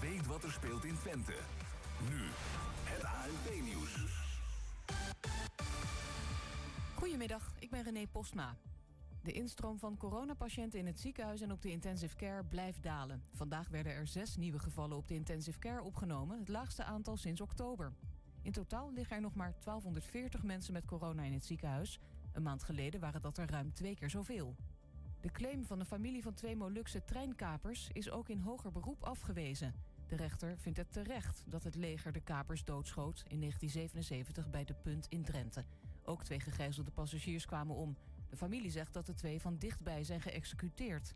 Weet wat er speelt in Twente. Nu het ANP-nieuws. Goedemiddag, ik ben René Postma. De instroom van coronapatiënten in het ziekenhuis en op de intensive care blijft dalen. Vandaag werden er zes nieuwe gevallen op de intensive care opgenomen, het laagste aantal sinds oktober. In totaal liggen er nog maar 1240 mensen met corona in het ziekenhuis. Een maand geleden waren dat er ruim twee keer zoveel. De claim van de familie van twee Molukse treinkapers is ook in hoger beroep afgewezen. De rechter vindt het terecht dat het leger de kapers doodschoot in 1977 bij De Punt in Drenthe. Ook twee gegijzelde passagiers kwamen om. De familie zegt dat de twee van dichtbij zijn geëxecuteerd.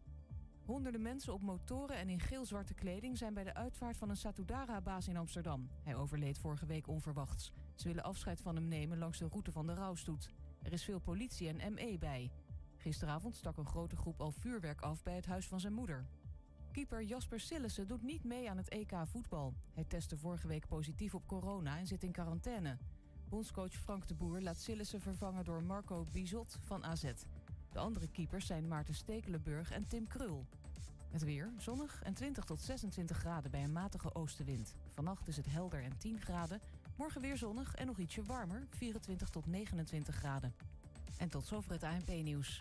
Honderden mensen op motoren en in geel-zwarte kleding zijn bij de uitvaart van een Satudara-baas in Amsterdam. Hij overleed vorige week onverwachts. Ze willen afscheid van hem nemen langs de route van de rouwstoet. Er is veel politie en ME bij. Gisteravond stak een grote groep al vuurwerk af bij het huis van zijn moeder. Keeper Jasper Sillissen doet niet mee aan het EK voetbal. Hij testte vorige week positief op corona en zit in quarantaine. Bondscoach Frank de Boer laat Sillissen vervangen door Marco Bizot van AZ. De andere keepers zijn Maarten Stekelenburg en Tim Krul. Het weer zonnig en 20 tot 26 graden bij een matige oostenwind. Vannacht is het helder en 10 graden. Morgen weer zonnig en nog ietsje warmer, 24 tot 29 graden. En tot zover het ANP-nieuws.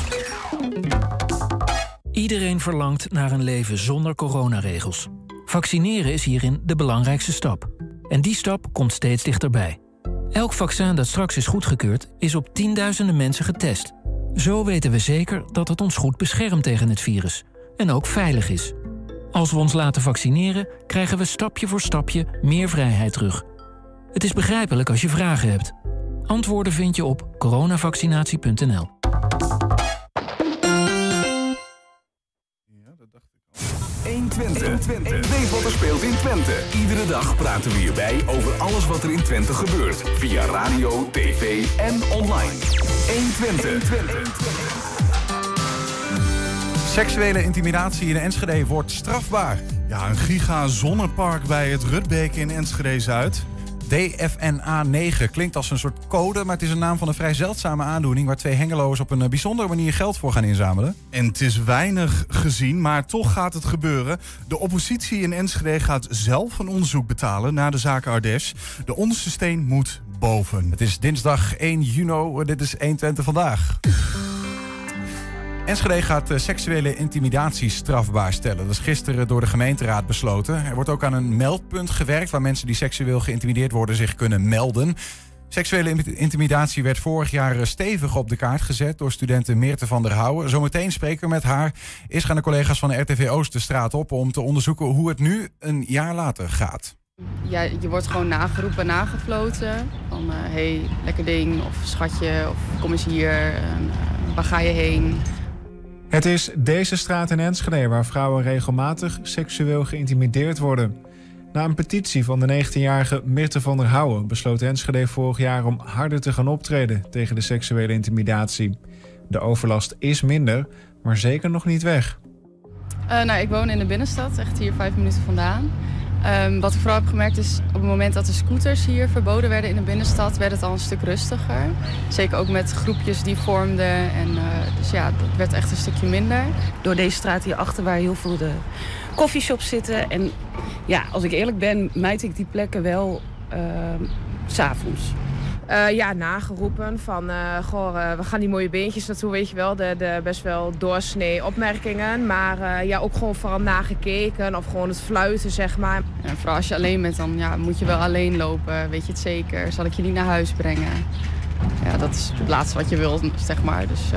Iedereen verlangt naar een leven zonder coronaregels. Vaccineren is hierin de belangrijkste stap. En die stap komt steeds dichterbij. Elk vaccin dat straks is goedgekeurd, is op tienduizenden mensen getest. Zo weten we zeker dat het ons goed beschermt tegen het virus. En ook veilig is. Als we ons laten vaccineren, krijgen we stapje voor stapje meer vrijheid terug. Het is begrijpelijk als je vragen hebt. Antwoorden vind je op coronavaccinatie.nl. 120. Weet wat er speelt in Twente. Iedere dag praten we hierbij over alles wat er in Twente gebeurt. Via radio, tv en online. 120. Seksuele intimidatie in Enschede wordt strafbaar. Ja, een giga zonnepark bij het Rutbeek in Enschede-Zuid. DFNA 9 klinkt als een soort code, maar het is een naam van een vrij zeldzame aandoening... waar twee hengeloers op een eh, bijzondere manier geld voor gaan inzamelen. En het is weinig gezien, maar toch gaat het gebeuren. De oppositie in Enschede gaat zelf een onderzoek betalen naar de zaak Ardèche. De onderste steen moet boven. Het is dinsdag 1 juni, dit is 120 vandaag. Enschede gaat eh, seksuele intimidatie strafbaar stellen. Dat is gisteren door de gemeenteraad besloten. Er wordt ook aan een meldpunt gewerkt waar mensen die seksueel geïntimideerd worden zich kunnen melden. Seksuele intimidatie werd vorig jaar eh, stevig op de kaart gezet door studenten Meerte van der Houwen. Zometeen spreken we met haar. Eerst gaan de collega's van de RTV Oost de straat op om te onderzoeken hoe het nu een jaar later gaat. Ja, je wordt gewoon nageroepen en nagefloten. Van hé, hey, lekker ding, of schatje, of kom eens hier, waar ga je heen? Het is deze straat in Enschede waar vrouwen regelmatig seksueel geïntimideerd worden. Na een petitie van de 19-jarige Mirte van der Houwen besloot Enschede vorig jaar om harder te gaan optreden tegen de seksuele intimidatie. De overlast is minder, maar zeker nog niet weg. Uh, nou, ik woon in de binnenstad, echt hier vijf minuten vandaan. Um, wat ik vooral heb gemerkt is op het moment dat de scooters hier verboden werden in de binnenstad, werd het al een stuk rustiger. Zeker ook met groepjes die vormden. En, uh, dus ja, dat werd echt een stukje minder. Door deze straat hierachter waar heel veel de koffieshops zitten. En ja, als ik eerlijk ben, mijt ik die plekken wel uh, s'avonds. Uh, ja, nageroepen van, uh, goh, uh, we gaan die mooie beentjes naartoe, weet je wel. De, de best wel doorsnee opmerkingen. Maar ja, ook gewoon vooral nagekeken of gewoon het fluiten, zeg maar. En vooral als je alleen bent, dan ja, moet je wel alleen lopen. Weet je het zeker? Zal ik je niet naar huis brengen? Ja, dat is het laatste wat je wilt, zeg maar. Dus,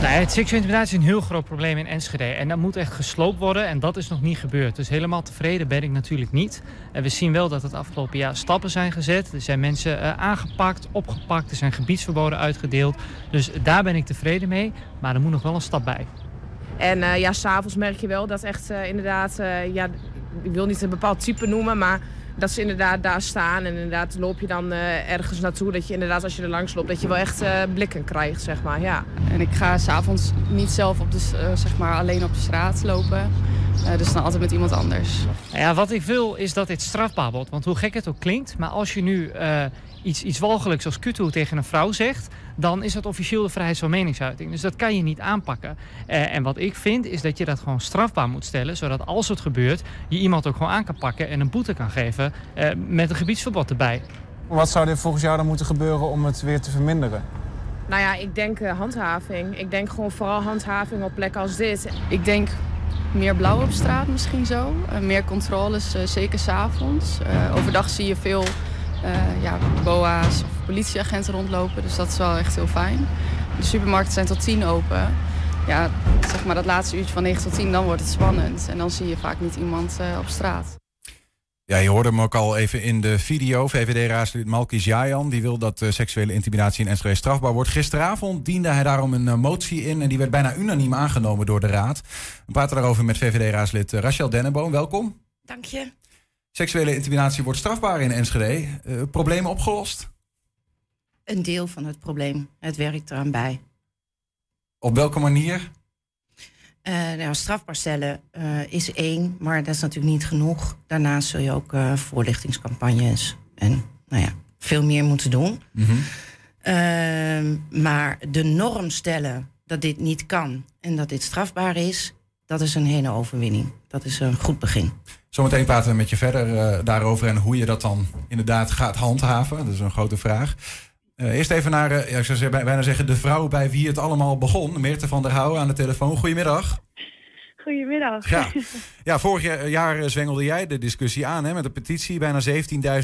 nou, het seksuele intimidatie is een heel groot probleem in Enschede. En dat moet echt gesloopt worden en dat is nog niet gebeurd. Dus helemaal tevreden ben ik natuurlijk niet. En we zien wel dat het afgelopen jaar stappen zijn gezet. Er zijn mensen uh, aangepakt, opgepakt, er zijn gebiedsverboden uitgedeeld. Dus daar ben ik tevreden mee. Maar er moet nog wel een stap bij. En uh, ja, s'avonds merk je wel dat echt inderdaad, ja, ik wil niet een bepaald type noemen, maar dat ze inderdaad daar staan. En inderdaad loop je dan ergens naartoe. Dat je inderdaad als je er langs loopt, dat je wel echt blikken krijgt, zeg maar. Ja. En ik ga s'avonds niet zelf op de, zeg maar alleen op de straat lopen. dus dan altijd met iemand anders. Ja, wat ik wil is dat dit strafbaar wordt. Want hoe gek het ook klinkt, maar als je nu iets, iets walgelijks als kutu tegen een vrouw zegt, dan is dat officieel de vrijheid van meningsuiting. Dus dat kan je niet aanpakken. Uh, en wat ik vind is dat je dat gewoon strafbaar moet stellen, zodat als het gebeurt, je iemand ook gewoon aan kan pakken en een boete kan geven uh, met een gebiedsverbod erbij. Wat zou er volgens jou dan moeten gebeuren om het weer te verminderen? Nou ja, ik denk uh, handhaving. Ik denk gewoon vooral handhaving op plekken als dit. Ik denk meer blauw op straat misschien zo. meer controles, zeker s'avonds. overdag zie je veel ja, boa's of politieagenten rondlopen. Dus dat is wel echt heel fijn. De supermarkten zijn tot tien open. Ja, zeg maar dat laatste uurtje van 9 tot 10, dan wordt het spannend. En dan zie je vaak niet iemand uh, op straat. Ja, je hoorde hem ook al even in de video. VVD-raadslid Malkis Jayan die wil dat uh, seksuele intimidatie in Enschede strafbaar wordt. Gisteravond diende hij daarom een uh, motie in en die werd bijna unaniem aangenomen door de raad. We praten daarover met VVD-raadslid Rachel Denneboom. Welkom. Dank je. Seksuele intimidatie wordt strafbaar in Enschede. Uh, problemen opgelost? Een deel van het probleem. Het werkt eraan bij. Op welke manier? Uh, nou, strafbaar stellen uh, is één, maar dat is natuurlijk niet genoeg. Daarnaast zul je ook voorlichtingscampagnes en nou ja, veel meer moeten doen. Mm -hmm. maar de norm stellen dat dit niet kan en dat dit strafbaar is, dat is een hele overwinning. Dat is een goed begin. Zometeen praten we met je verder uh, daarover en hoe je dat dan inderdaad gaat handhaven. Dat is een grote vraag. Uh, eerst even naar, uh, ja, ik zou bijna zeggen, de vrouw bij wie het allemaal begon. Meerte van der Houwen aan de telefoon. Goedemiddag. Goedemiddag. Ja, ja vorig jaar zwengelde jij de discussie aan hè, met een petitie. Bijna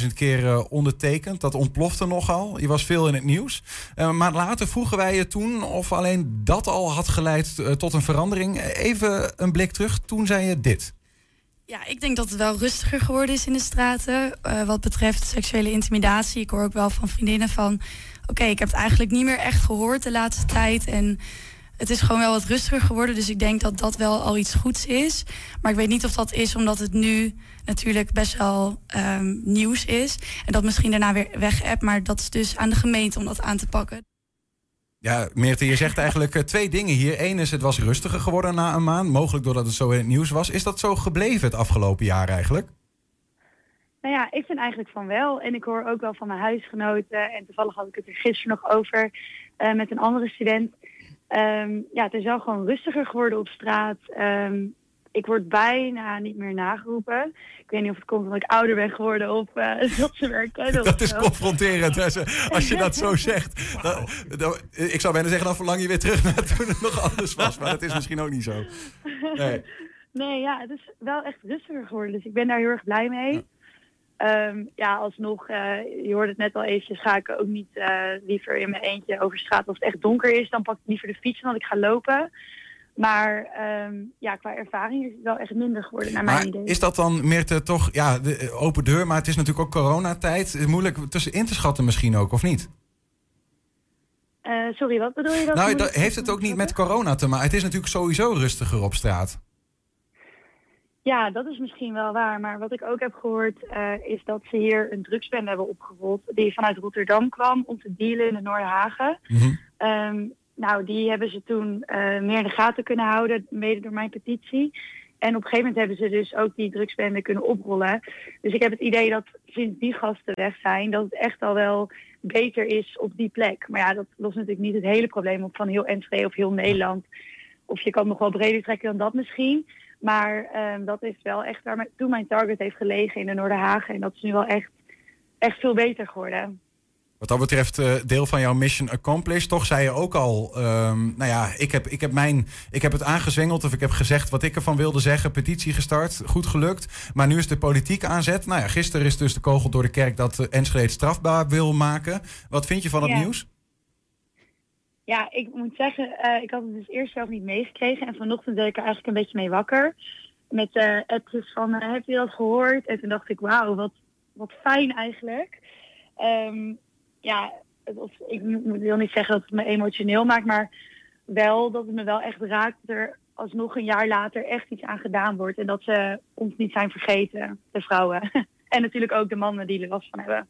17.000 keer ondertekend. Dat ontplofte nogal. Je was veel in het nieuws. maar later vroegen wij je toen of alleen dat al had geleid tot een verandering. Even een blik terug. Toen zei je dit. Ja, ik denk dat het wel rustiger geworden is in de straten. Uh, wat betreft seksuele intimidatie. Ik hoor ook wel van vriendinnen van... oké, ik heb het eigenlijk niet meer echt gehoord de laatste tijd. En het is gewoon wel wat rustiger geworden. Dus ik denk dat dat wel al iets goeds is. Maar ik weet niet of dat is omdat het nu natuurlijk best wel um, nieuws is. En dat misschien daarna weer weg Maar dat is dus aan de gemeente om dat aan te pakken. Ja, Meerte, je zegt eigenlijk uh, twee dingen hier. Eén is, het was rustiger geworden na een maand. Mogelijk doordat het zo in het nieuws was. Is dat zo gebleven het afgelopen jaar eigenlijk? Nou ja, ik vind eigenlijk van wel. En ik hoor ook wel van mijn huisgenoten. En toevallig had ik het er gisteren nog over uh, met een andere student. Um, ja, het is wel gewoon rustiger geworden op straat. Um, ik word bijna niet meer nageroepen. Ik weet niet of het komt omdat ik ouder ben geworden of uh, dat ze werken. Dat is confronterend als je dat zo zegt. ik zou bijna zeggen, dan verlang je weer terug naar toen het nog anders was. Maar dat is misschien ook niet zo. Nee, nee ja, het is wel echt rustiger geworden. Dus ik ben daar heel erg blij mee. Ja, um, ja alsnog, uh, je hoorde het net al eventjes, ga ik ook niet uh, liever in mijn eentje over straat. Als het echt donker is, dan pak ik liever de fiets dan ik ga lopen. Maar um, ja, qua ervaring is het wel echt minder geworden, naar mijn idee. Is dat dan, Meerte, toch ja, de eh, open deur, maar het is natuurlijk ook coronatijd. Moeilijk tussen in te schatten misschien ook, of niet? Uh, sorry, wat bedoel je? Dat nou, dat heeft het ook niet met corona te maken? Het is natuurlijk sowieso rustiger op straat. Ja, dat is misschien wel waar. Maar wat ik ook heb gehoord uh, is dat ze hier een drugsbende hebben opgerold. Die vanuit Rotterdam kwam om te dealen in de Noorderhagen. Mm -hmm. um, nou, die hebben ze toen uh, meer in de gaten kunnen houden, mede door mijn petitie. En op een gegeven moment hebben ze dus ook die drugsbende kunnen oprollen. Dus ik heb het idee dat sinds die gasten weg zijn, dat het echt al wel beter is op die plek. Maar ja, dat lost natuurlijk niet het hele probleem op van heel Enschede of heel Nederland. Of je kan nog wel breder trekken dan dat misschien. Maar um, dat is wel echt waar mijn, toen mijn target heeft gelegen in de Noorderhagen. En dat is nu wel echt, echt veel beter geworden. Wat dat betreft uh, deel van jouw mission accomplished. Toch zei je ook al, um, nou ja, ik heb, ik, heb mijn, ik heb het aangezwengeld of ik heb gezegd wat ik ervan wilde zeggen. Petitie gestart, goed gelukt. Maar nu is de politiek aanzet. Nou ja, gisteren is dus de kogel door de kerk dat uh, Enschede strafbaar wil maken. Wat vind je van het ja. nieuws? Ja, ik moet zeggen, uh, ik had het dus eerst zelf niet meegekregen. En vanochtend werd ik er eigenlijk een beetje mee wakker. Met uh, appjes van, uh, heb je dat gehoord? En toen dacht ik, wauw, wat, wat fijn eigenlijk. Um, ja, ik wil niet zeggen dat het me emotioneel maakt, maar wel dat het me wel echt raakt dat er alsnog een jaar later echt iets aan gedaan wordt. En dat ze ons niet zijn vergeten, de vrouwen. en natuurlijk ook de mannen die er last van hebben.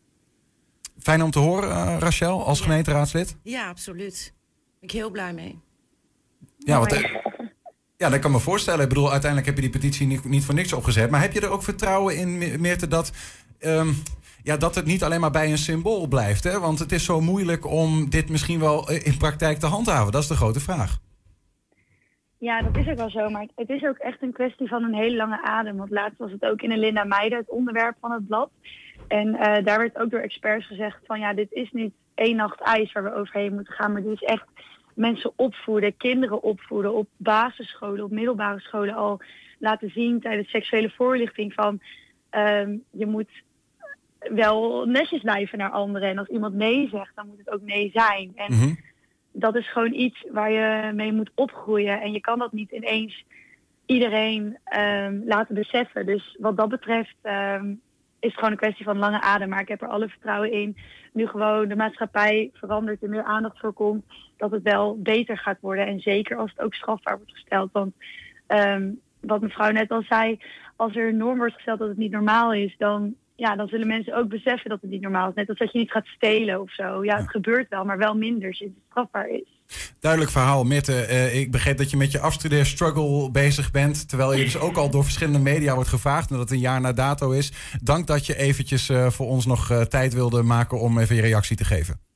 Fijn om te horen, uh, Rachel, als gemeenteraadslid. Ja, absoluut. Ben ik heel blij mee. Ja, wat, ja, dat kan me voorstellen. Ik bedoel, uiteindelijk heb je die petitie niet, niet voor niks opgezet. Maar heb je er ook vertrouwen in, Meerte, dat, um, ja, dat het niet alleen maar bij een symbool blijft? Hè? Want het is zo moeilijk om dit misschien wel in praktijk te handhaven. Dat is de grote vraag. Ja, dat is ook wel zo. Maar het is ook echt een kwestie van een hele lange adem. Want laatst was het ook in een Linda Meijden, het onderwerp van het blad. En uh, daar werd ook door experts gezegd van ja, dit is niet één nacht ijs waar we overheen moeten gaan. Maar dit is echt mensen opvoeden, kinderen opvoeden op basisscholen, op middelbare scholen al laten zien tijdens seksuele voorlichting van um, je moet wel netjes blijven naar anderen. En als iemand nee zegt, dan moet het ook nee zijn. En mm -hmm. dat is gewoon iets waar je mee moet opgroeien. En je kan dat niet ineens iedereen um, laten beseffen. Dus wat dat betreft um, is het gewoon een kwestie van lange adem. Maar ik heb er alle vertrouwen in. Nu gewoon de maatschappij verandert, er meer aandacht voor komt. Dat het wel beter gaat worden. En zeker als het ook strafbaar wordt gesteld. Want um, wat mevrouw net al zei, als er een norm wordt gesteld dat het niet normaal is, dan, ja, dan zullen mensen ook beseffen dat het niet normaal is. Net als dat je niet gaat stelen of zo. Ja, het gebeurt wel, maar wel minder sinds het strafbaar is. Duidelijk verhaal, Mitte. Uh, ik begreep dat je met je afstudeerstruggle bezig bent. Terwijl je dus ook al door verschillende media wordt gevraagd. En dat het een jaar na dato is. Dank dat je eventjes uh, voor ons nog uh, tijd wilde maken om even je reactie te geven.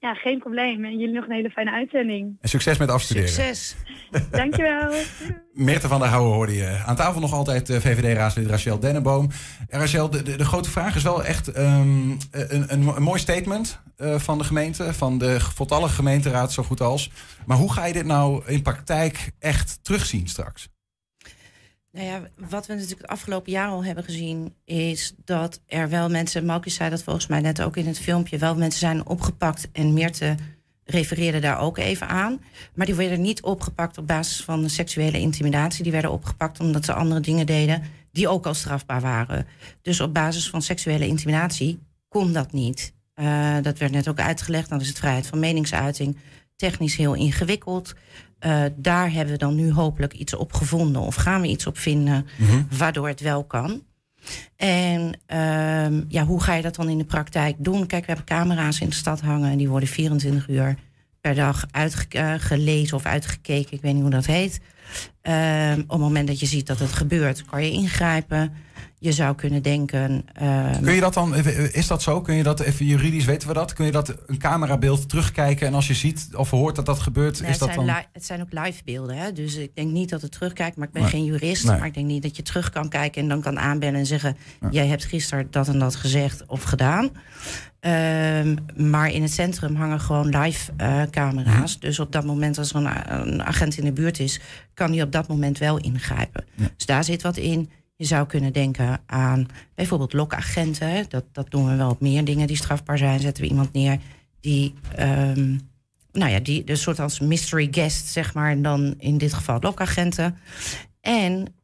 Ja, geen probleem. En jullie nog een hele fijne uitzending. En succes met afstuderen. Succes. Dankjewel. Meerte van der Houwen hoorde je. Aan tafel nog altijd VVD-raadslid Rachel Dennenboom. En Rachel, de, de, de, grote vraag is wel echt um, een, een, een, mooi statement uh, van de gemeente. Van de voltallige gemeenteraad zo goed als. Maar hoe ga je dit nou in praktijk echt terugzien straks? Nou ja, wat we natuurlijk het afgelopen jaar al hebben gezien, is dat er wel mensen, Malky zei dat volgens mij net ook in het filmpje, wel mensen zijn opgepakt en Meerte refereerde daar ook even aan. Maar die werden niet opgepakt op basis van seksuele intimidatie. Die werden opgepakt omdat ze andere dingen deden die ook al strafbaar waren. Dus op basis van seksuele intimidatie kon dat niet. Uh, dat werd net ook uitgelegd. Dan is het vrijheid van meningsuiting technisch heel ingewikkeld. Uh, daar hebben we dan nu hopelijk iets op gevonden of gaan we iets op vinden mm -hmm. waardoor het wel kan. En uh, ja, hoe ga je dat dan in de praktijk doen? Kijk, we hebben camera's in de stad hangen en die worden 24 uur per dag uitgelezen of uitgekeken. Ik weet niet hoe dat heet. Uh, op het moment dat je ziet dat het gebeurt, kan je ingrijpen. Je zou kunnen denken. Uh, Kun je dat dan, is dat zo? Kun je dat even juridisch weten we dat? Kun je dat een camerabeeld terugkijken en als je ziet of hoort dat dat gebeurt, nee, is dat zijn dan. Het zijn ook live beelden, hè? dus ik denk niet dat het terugkijkt, maar ik ben nee. geen jurist. Nee. Maar ik denk niet dat je terug kan kijken en dan kan aanbellen en zeggen: ja. Jij hebt gisteren dat en dat gezegd of gedaan. Um, maar in het centrum hangen gewoon live uh, camera's. Mm. Dus op dat moment, als er een, een, agent in de buurt is, kan hij op dat moment wel ingrijpen. Ja. Dus daar zit wat in. Je zou kunnen denken aan bijvoorbeeld lokagenten. Dat, dat doen we wel op meer dingen die strafbaar zijn. Zetten we iemand neer die, um, nou ja, die een soort als mystery guest, zeg maar, en dan in dit geval lokagenten. En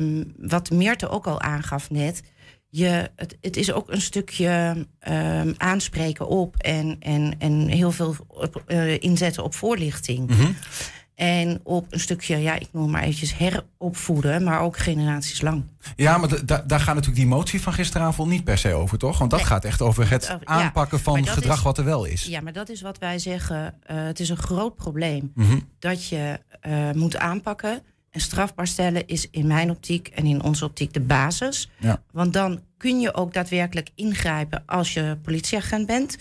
um, wat Meerte ook al aangaf net je, het, het is ook een stukje um, aanspreken op en, en, en heel veel op, uh, inzetten op voorlichting. Mhm. Mm -hmm. En op een stukje, ja, ik noem maar eventjes heropvoeden, maar ook generaties lang. Ja, maar da daar gaat natuurlijk die motie van gisteravond niet per se over, toch? Want dat nee. gaat echt over het aanpakken van het gedrag is, wat er wel is. Ja, maar dat is wat wij zeggen. Uh, het is een groot probleem mm -hmm. dat je uh, moet aanpakken. En strafbaar stellen is in mijn optiek en in onze optiek de basis. Ja. Want dan kun je ook daadwerkelijk ingrijpen als je politieagent bent.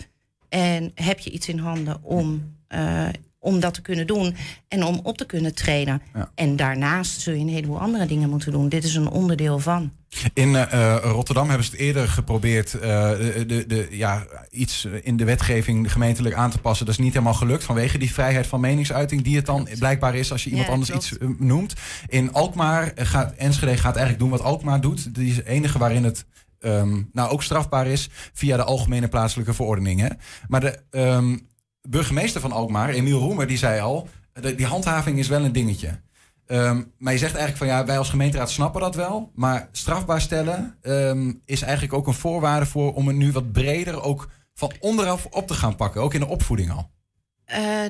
En heb je iets in handen om, uh, om dat te kunnen doen en om op te kunnen trainen. Ja. En daarnaast zul je een heleboel andere dingen moeten doen. Dit is een onderdeel van. In uh, Rotterdam hebben ze het eerder geprobeerd uh, de, de, de, ja, iets in de wetgeving gemeentelijk aan te passen. Dat is niet helemaal gelukt vanwege die vrijheid van meningsuiting die het dan blijkbaar is als je iemand Ja, anders klopt. iets noemt. In Alkmaar gaat Enschede gaat eigenlijk doen wat Alkmaar doet. Die is het enige waarin het um, nou ook strafbaar is via de algemene plaatselijke verordening. Hè? Maar de um, burgemeester van Alkmaar, Emiel Roemer, die zei al, de, die handhaving is wel een dingetje. Um, maar je zegt eigenlijk van ja, wij als gemeenteraad snappen dat wel. Maar strafbaar stellen um, is eigenlijk ook een voorwaarde voor om het nu wat breder ook van onderaf op te gaan pakken. Ook in de opvoeding al.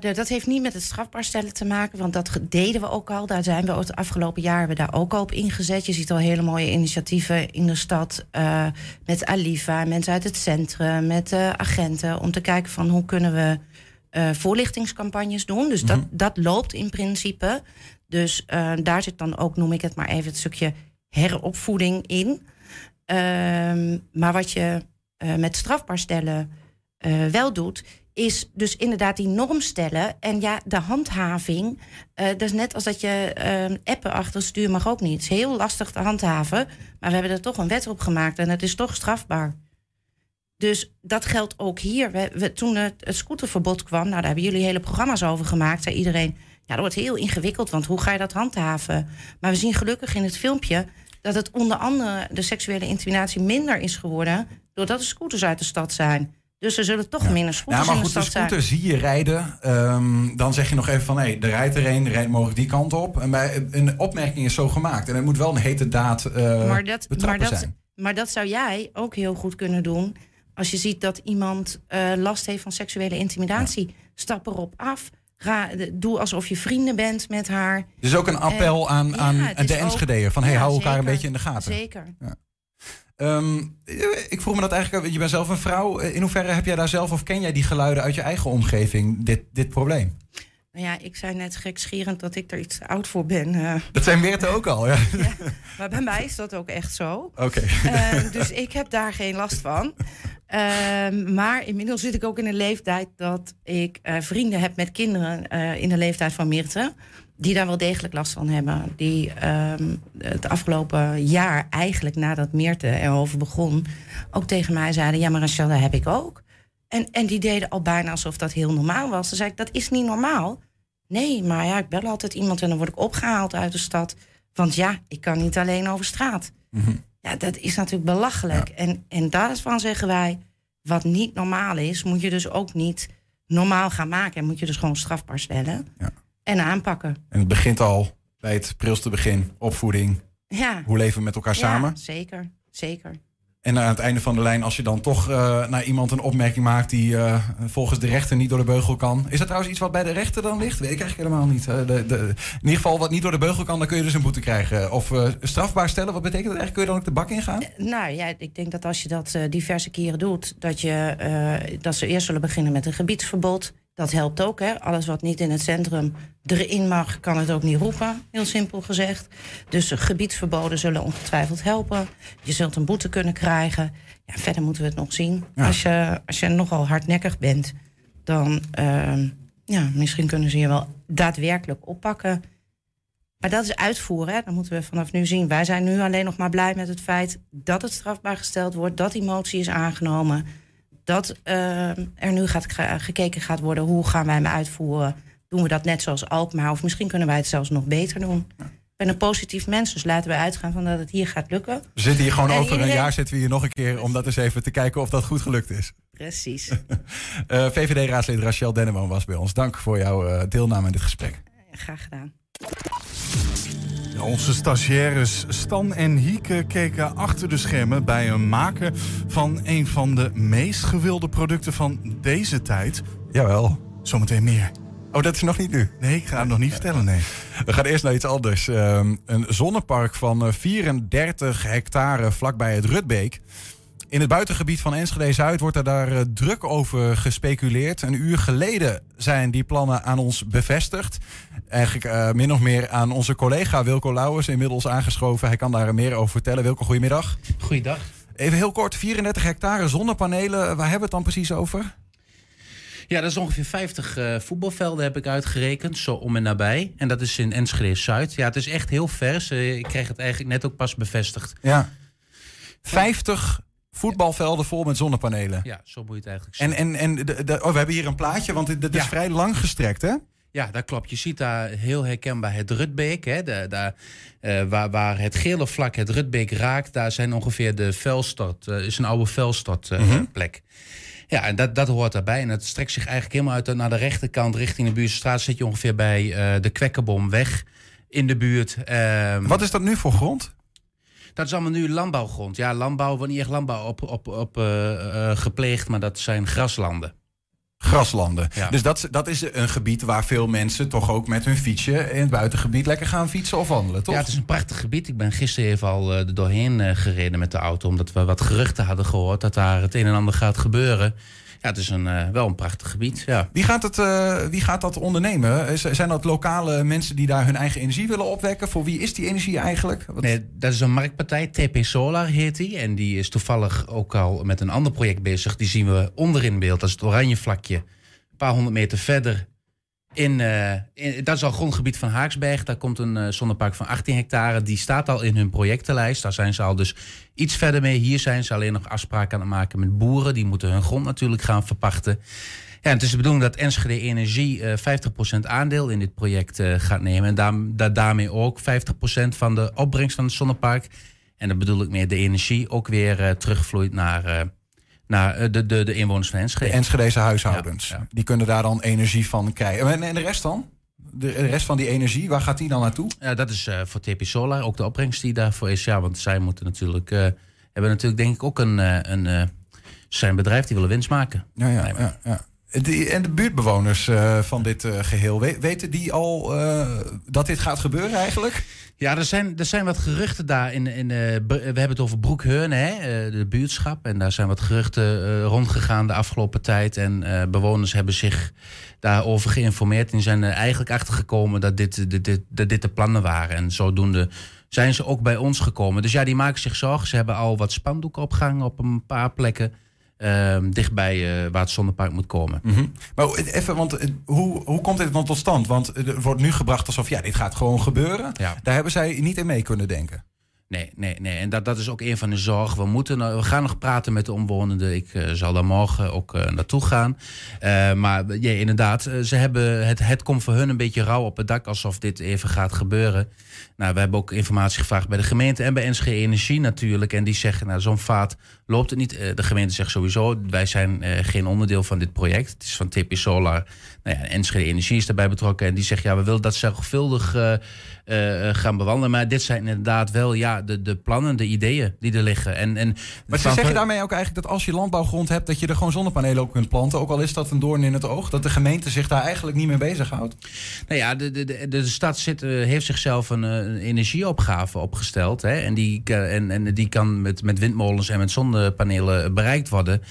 Uh, dat heeft niet met het strafbaar stellen te maken, want dat deden we ook al. Daar zijn we het afgelopen jaar hebben daar ook op ingezet. Je ziet al hele mooie initiatieven in de stad uh, met Aliva, mensen uit het centrum, met uh, agenten, om te kijken van hoe kunnen we voorlichtingscampagnes doen. Dus dat, mhm. dat loopt in principe. Dus daar zit dan ook, noem ik het maar even, het stukje heropvoeding in. Ehm, maar wat je met strafbaar stellen wel doet, is dus inderdaad die norm stellen. En ja, de handhaving, uh, dat is net als dat je uh, appen achter het stuur mag ook niet. Het is heel lastig te handhaven, maar we hebben er toch een wet op gemaakt en het is toch strafbaar. Dus dat geldt ook hier. We, toen het, het, scooterverbod kwam, nou, daar hebben jullie hele programma's over gemaakt. Zei iedereen, ja, dat wordt heel ingewikkeld, want hoe ga je dat handhaven? Maar we zien gelukkig in het filmpje dat het onder andere de seksuele intimidatie minder is geworden, doordat de scooters uit de stad zijn. Dus er zullen toch minder scooters ja, maar goed, de, de scooter zie je rijden. Um, dan zeg je nog even van, hé, hey, er rijdt er een, rijdt mogelijk die kant op. En bij, een opmerking is zo gemaakt. En het moet wel een hete daad uh, maar dat, maar dat, zijn. Maar dat zou jij ook heel goed kunnen doen... als je ziet dat iemand uh, last heeft van seksuele intimidatie. Ja. Stap erop af. Ga, doe alsof je vrienden bent met haar. Dus ook een appel aan, aan ja, de Enschede'er. Van, hey, hou elkaar een beetje in de gaten. Zeker. Ja. Um, ik vroeg me dat eigenlijk, je bent zelf een vrouw. In hoeverre heb jij daar zelf of ken jij die geluiden uit je eigen omgeving, dit, dit probleem? Nou ja, ik zei net gekscherend dat ik er iets oud voor ben. Uh, dat zijn Meerte ook al, ja. ja. Maar bij mij is dat ook echt zo. Oké. Okay. Uh, dus ik heb daar geen last van. Uh, maar inmiddels zit ik ook in een leeftijd dat ik uh, vrienden heb met kinderen in de leeftijd van Meerte die daar wel degelijk last van hebben. Die um, het afgelopen jaar, eigenlijk nadat Meerte erover begon, ook tegen mij zeiden: Ja, maar Rachel, dat heb ik ook. En, en die deden al bijna alsof dat heel normaal was. Dan zei ik: Dat is niet normaal. Nee, maar ja, ik bel altijd iemand en dan word ik opgehaald uit de stad. Want ja, ik kan niet alleen over straat. Mhm. Ja, dat is natuurlijk belachelijk. En, en daarvan zeggen wij: wat niet normaal is, moet je dus ook niet normaal gaan maken. En moet je dus gewoon strafbaar stellen. Ja en aanpakken. En het begint al bij het prilste begin, opvoeding. Ja. Hoe leven we met elkaar samen? Ja, zeker, zeker. En aan het einde van de lijn, als je dan toch uh, naar iemand een opmerking maakt die uh, volgens de rechter niet door de beugel kan. Is dat trouwens iets wat bij de rechter dan ligt? Weet ik eigenlijk helemaal niet. De, de, in ieder geval, wat niet door de beugel kan, dan kun je dus een boete krijgen. Of strafbaar stellen, wat betekent dat eigenlijk? Kun je dan ook de bak ingaan? nou ja, ik denk dat als je dat diverse keren doet, dat, je, dat ze eerst zullen beginnen met een gebiedsverbod. Dat helpt ook. Hè? Alles wat niet in het centrum erin mag, kan het ook niet roepen. Heel simpel gezegd. Dus gebiedsverboden zullen ongetwijfeld helpen. Je zult een boete kunnen krijgen. Ja, verder moeten we het nog zien. Als, je, als je nogal hardnekkig bent, dan uh, ja, misschien kunnen ze je wel daadwerkelijk oppakken. Maar dat is uitvoeren. Hè? Dat moeten we vanaf nu zien. Wij zijn nu alleen nog maar blij met het feit dat het strafbaar gesteld wordt, dat die motie is aangenomen dat uh, er nu gaat gekeken gaat worden hoe gaan wij hem uitvoeren. Doen we dat net zoals Alkmaar of misschien kunnen wij het zelfs nog beter doen. Ik ben een positief mens, dus laten we uitgaan van dat het hier gaat lukken. We zitten hier gewoon over een jaar, zitten we hier nog een keer om dat eens even te kijken of dat goed gelukt is. Precies. uh, eh, VVD-raadslid Rachel Denneman was bij ons. Dank voor jouw uh, deelname in dit gesprek. Graag gedaan. Onze stagiaires Stan en Hieke keken achter de schermen bij een maken van een van de meest gewilde producten van deze tijd. Jawel. Zometeen meer. Oh, dat is nog niet nu? Nee, ik ga het nog niet vertellen, nee. We gaan eerst naar iets anders. Uh, een zonnepark van 34 eh, hectare vlakbij het Rutbeek. In het buitengebied van Enschede-Zuid wordt er daar uh, druk over gespeculeerd. Een uur geleden zijn die plannen aan ons bevestigd. Eigenlijk uh, min of meer aan onze collega Wilco Lauwers inmiddels aangeschoven. Hij kan daar meer over vertellen. Wilco, goedemiddag. Goeiedag. Even heel kort, 34 hectare zonnepanelen. Waar hebben we het dan precies over? Ja, dat is ongeveer 50 uh, voetbalvelden heb ik uitgerekend, zo om en nabij. En dat is in Enschede-Zuid. Ja, het is echt heel vers. ik kreeg het eigenlijk net ook pas bevestigd. Ja. 50 voetbalvelden vol met zonnepanelen. Ja, zo moet je het eigenlijk zien. En, en, en de, de, oh, we hebben hier een plaatje, want dit is vrij lang gestrekt, hè? Ja, dat klopt. Je ziet daar heel herkenbaar het Rutbeek. Hè, de, daar, uh, waar, waar het gele vlak het Rutbeek raakt, daar zijn ongeveer de vuilstort, uh, is een oude vuilstortplek. Uh, Ja, en dat, dat hoort daarbij. En het strekt zich eigenlijk helemaal uit naar de rechterkant richting de Buurstraat. Zit je ongeveer bij de Kwekkerbomweg in de buurt. Ehm, Wat is dat nu voor grond? Dat is allemaal nu landbouwgrond. Ja, landbouw wordt niet echt landbouw op, op, op uh, gepleegd, maar dat zijn graslanden. Graslanden. Dus dat, dat is een gebied waar veel mensen toch ook met hun fietsje in het buitengebied lekker gaan fietsen of wandelen, toch? Ja, het is een prachtig gebied. Ik ben gisteren even al uh, er doorheen uh, gereden met de auto, omdat we wat geruchten hadden gehoord dat daar het een en ander gaat gebeuren. Ja, het is een, uh, wel een prachtig gebied. Ja. Wie, gaat het, wie gaat dat ondernemen? Zijn dat lokale mensen die daar hun eigen energie willen opwekken? Voor wie is die energie eigenlijk? Wat... Nee, dat is een marktpartij. TP Solar heet die. En die is toevallig ook al met een ander project bezig. Die zien we onderin beeld. Dat is het oranje vlakje. Een paar honderd meter verder in, uh, in, dat is al grondgebied van Haaksberg. Daar komt een uh, zonnepark van 18 hectare. Die staat al in hun projectenlijst. Daar zijn ze al dus iets verder mee. Hier zijn ze alleen nog afspraken aan het maken met boeren. Die moeten hun grond natuurlijk gaan verpachten. Ja, het is de bedoeling dat Enschede Energie uh, 50% aandeel in dit project gaat nemen. En daar, daar, daarmee ook 50% van de opbrengst van het zonnepark. En dan bedoel ik meer de energie ook weer terugvloeit naar naar eh, de, de, de inwoners van Enschede. De Enschedeze huishoudens. Die kunnen daar dan energie van krijgen. En de rest dan? De rest van die energie, waar gaat die dan naartoe? Ja, dat is uh, voor TP Solar ook de opbrengst die daarvoor is. Ja, want zij moeten natuurlijk, uh, hebben natuurlijk denk ik ook een, een zijn bedrijf die willen winst maken. Ja, ja, ja, ja. En de buurtbewoners van dit geheel, weten die al dat dit gaat gebeuren eigenlijk? Ja, er zijn, er zijn wat geruchten daar. In, in, we hebben het over Broekheurne, hè, de buurtschap. En daar zijn wat geruchten rondgegaan de afgelopen tijd. En bewoners hebben zich daarover geïnformeerd. En zijn er eigenlijk achtergekomen dat dit, dit, dit, dat dit de plannen waren. En zodoende zijn ze ook bij ons gekomen. Dus ja, die maken zich zorgen. Ze hebben al wat spandoeken opgehangen op een paar plekken. Uh, dichtbij uh, waar het zonnepark moet komen. Mm -hmm. Maar even, want hoe, hoe komt dit dan tot stand? Want er wordt nu gebracht alsof ja, dit gaat gewoon gebeuren. Ja. Daar hebben zij niet in mee kunnen denken. Nee, nee, nee. En dat, dat is ook een van de zorgen. We, moeten, we gaan nog praten met de omwonenden. Ik uh, zal daar morgen ook uh, naartoe gaan. Uh, maar ja, inderdaad, ze hebben het, het komt voor hun een beetje rauw op het dak alsof dit even gaat gebeuren. Nou, we hebben ook informatie gevraagd bij de gemeente en bij NSG Energie natuurlijk. En die zeggen, nou, zo'n vaat loopt het niet. de gemeente zegt sowieso, wij zijn geen onderdeel van dit project. Het is van TP Solar. Nou ja, NSG Energie is daarbij betrokken. En die zegt, ja, we willen dat zorgvuldig uh, gaan bewandelen. Maar dit zijn inderdaad wel ja, de, de plannen, de ideeën die er liggen. En, en maar ze zeggen daarmee ook eigenlijk dat als je landbouwgrond hebt, dat je er gewoon zonnepanelen op kunt planten. Ook al is dat een doorn in het oog. Dat de gemeente zich daar eigenlijk niet mee bezighoudt. Nou ja, de, de, de, de stad zit, heeft zichzelf een, een, energieopgave opgesteld. Hè, en, die, en, en die kan met, met windmolens en met zonnepanelen bereikt worden.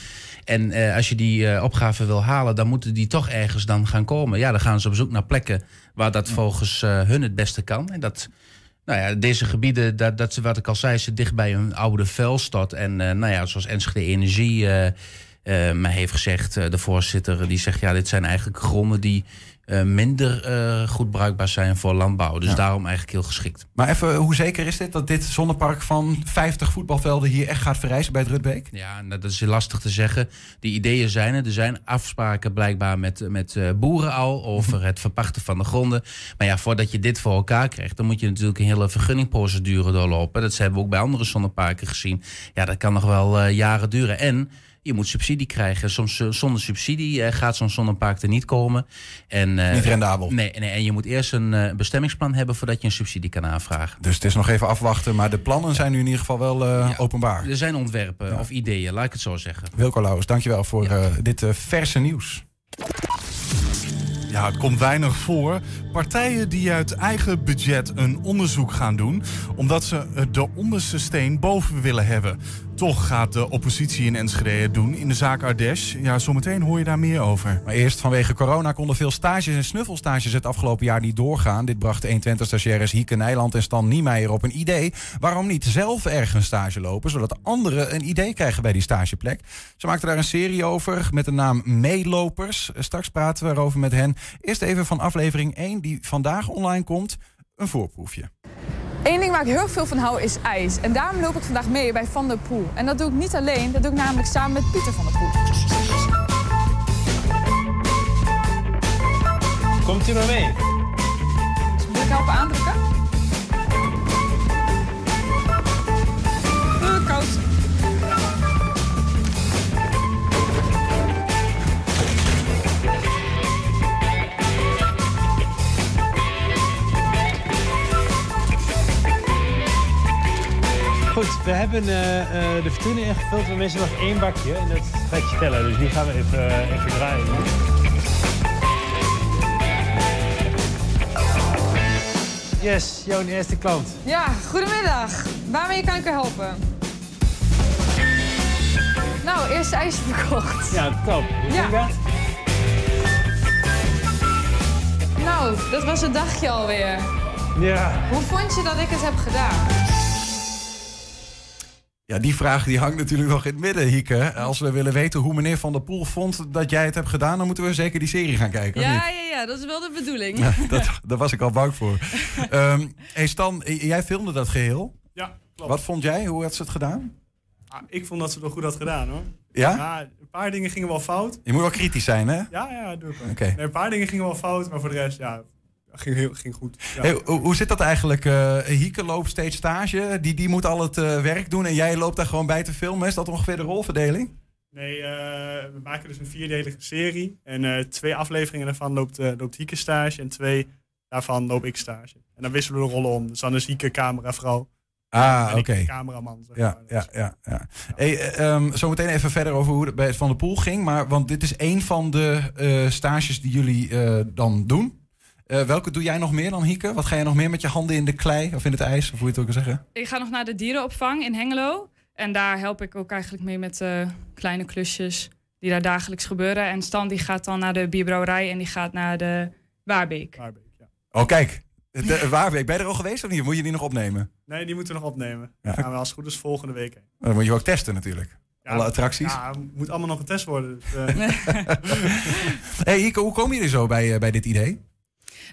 En uh, als je die uh, opgave wil halen, dan moeten die toch ergens dan gaan komen. Ja, dan gaan ze op zoek naar plekken waar dat volgens uh, hun het beste kan. En dat, nou ja, deze gebieden, dat, dat, wat ik al zei, ze dicht bij een oude vuilstad. En nou ja, zoals Enschede Energie mij heeft gezegd, de voorzitter, die zegt ja, dit zijn eigenlijk gronden die uh, minder uh, goed bruikbaar zijn voor landbouw. Dus ja. daarom eigenlijk heel geschikt. Maar even, hoe zeker is dit dat dit zonnepark van 50 voetbalvelden hier echt gaat verrijzen bij het Rutbeek? Ja, dat is lastig te zeggen. Die ideeën zijn er. Er zijn afspraken blijkbaar met, met boeren al over het verpachten van de gronden. Maar ja, voordat je dit voor elkaar krijgt, dan moet je natuurlijk een hele vergunningprocedure doorlopen. Dat hebben we ook bij andere zonneparken gezien. Ja, dat kan nog wel jaren duren. En je moet subsidie krijgen. Soms uh, zonder subsidie uh, gaat zo'n zonnepark er niet komen. En, uh, niet rendabel. Nee, nee, en je moet eerst een bestemmingsplan hebben voordat je een subsidie kan aanvragen. Dus het is nog even afwachten, maar de plannen zijn nu in ieder geval wel ja, openbaar. Er zijn ontwerpen ja. of ideeën, laat ik het zo zeggen. Wilco Lauwers, dankjewel voor dit verse nieuws. Ja, het komt weinig voor. Partijen die uit eigen budget een onderzoek gaan doen, omdat ze de onderste steen boven willen hebben. Toch gaat de oppositie in Enschede doen in de zaak Ardèche. Ja, zometeen hoor je daar meer over. Maar eerst vanwege corona konden veel stages en snuffelstages het afgelopen jaar niet doorgaan. Dit bracht 21 stagiaires Hieke Nijland en Stan Niemeyer op een idee. Waarom niet zelf ergens stage lopen, zodat anderen een idee krijgen bij die stageplek? Ze maakten daar een serie over met de naam Meelopers. Straks praten we erover met hen. Eerst even van aflevering 1 die vandaag online komt, een voorproefje. Eén ding waar ik heel veel van hou is ijs. En daarom loop ik vandaag mee bij Van der Poel. En dat doe ik niet alleen, dat doe ik namelijk samen met Pieter van der Poel. Komt u maar mee? Moet ik helpen aandrukken? Goed, we hebben eh, eh, de vertuning ingevuld. We missen nog één bakje en dat gaat je tellen. Dus die gaan we even, eh, even draaien. Yes, jouw eerste klant. Ja, goedemiddag. Waarmee kan ik u helpen? Nou, eerst ijsje verkocht. Ja, top. Ja. Nou, dat was het dagje alweer. Ja. Hoe vond je dat ik het heb gedaan? Ja, die vraag die hangt natuurlijk nog in het midden, Hieke. Als we willen weten hoe meneer Van der Poel vond dat jij het hebt gedaan... dan moeten we zeker die serie gaan kijken? Ja, ja, ja, dat is wel de bedoeling. Ja, dat, daar was ik al bang voor. Ehm hey Stan, jij filmde dat geheel. Ja, klopt. Wat vond jij? Hoe had ze het gedaan? Ah, ik vond dat ze het wel goed had gedaan hoor. Ja? een paar dingen gingen wel fout. Je moet wel kritisch zijn, hè? Ja, ja, doe ik wel. Oké. Nee, een paar dingen gingen wel fout, maar voor de rest, ja, ging, heel, ging goed. Ja. Hey, hoe, hoe zit dat eigenlijk? Eh Hieke loopt steeds stage. Die, die moet al het eh, werk doen en jij loopt daar gewoon bij te filmen. Is dat ongeveer de rolverdeling? Nee, eh, we maken dus een vierdelige serie. En eh, twee afleveringen daarvan loopt, eh, loopt Hieke stage en twee daarvan loop ik stage. En dan wisselen we de rollen om. Dus dan is Hieke cameravrouw. Ah, oké. cameraman. Zeg Ja, ja, ja. ja. Hey, eh, ehm, zometeen even verder over hoe het bij het Van der Poel ging. Maar, want dit is één van de eh, stages die jullie eh, dan doen. Eh, welke doe jij nog meer dan Hieke? Wat ga jij nog meer met je handen in de klei of in het ijs? Of hoe je het ook wil zeggen? Ik ga nog naar de dierenopvang in Hengelo. En daar help ik ook eigenlijk mee met eh, kleine klusjes die daar dagelijks gebeuren. En Stan die gaat dan naar de bierbrouwerij en die gaat naar de Waarbeek. Oh, kijk. De, Waarbeek, ben je er al geweest of niet? Moet je die nog opnemen? Nee, die moeten we nog opnemen. Ja. Die gaan we als het goed is volgende week heen. Dan moet je ook testen natuurlijk. Alle attracties. Ja, moet allemaal nog getest worden. Dus, eh, hey, Hieke, hoe kom je er zo bij, eh, bij dit idee?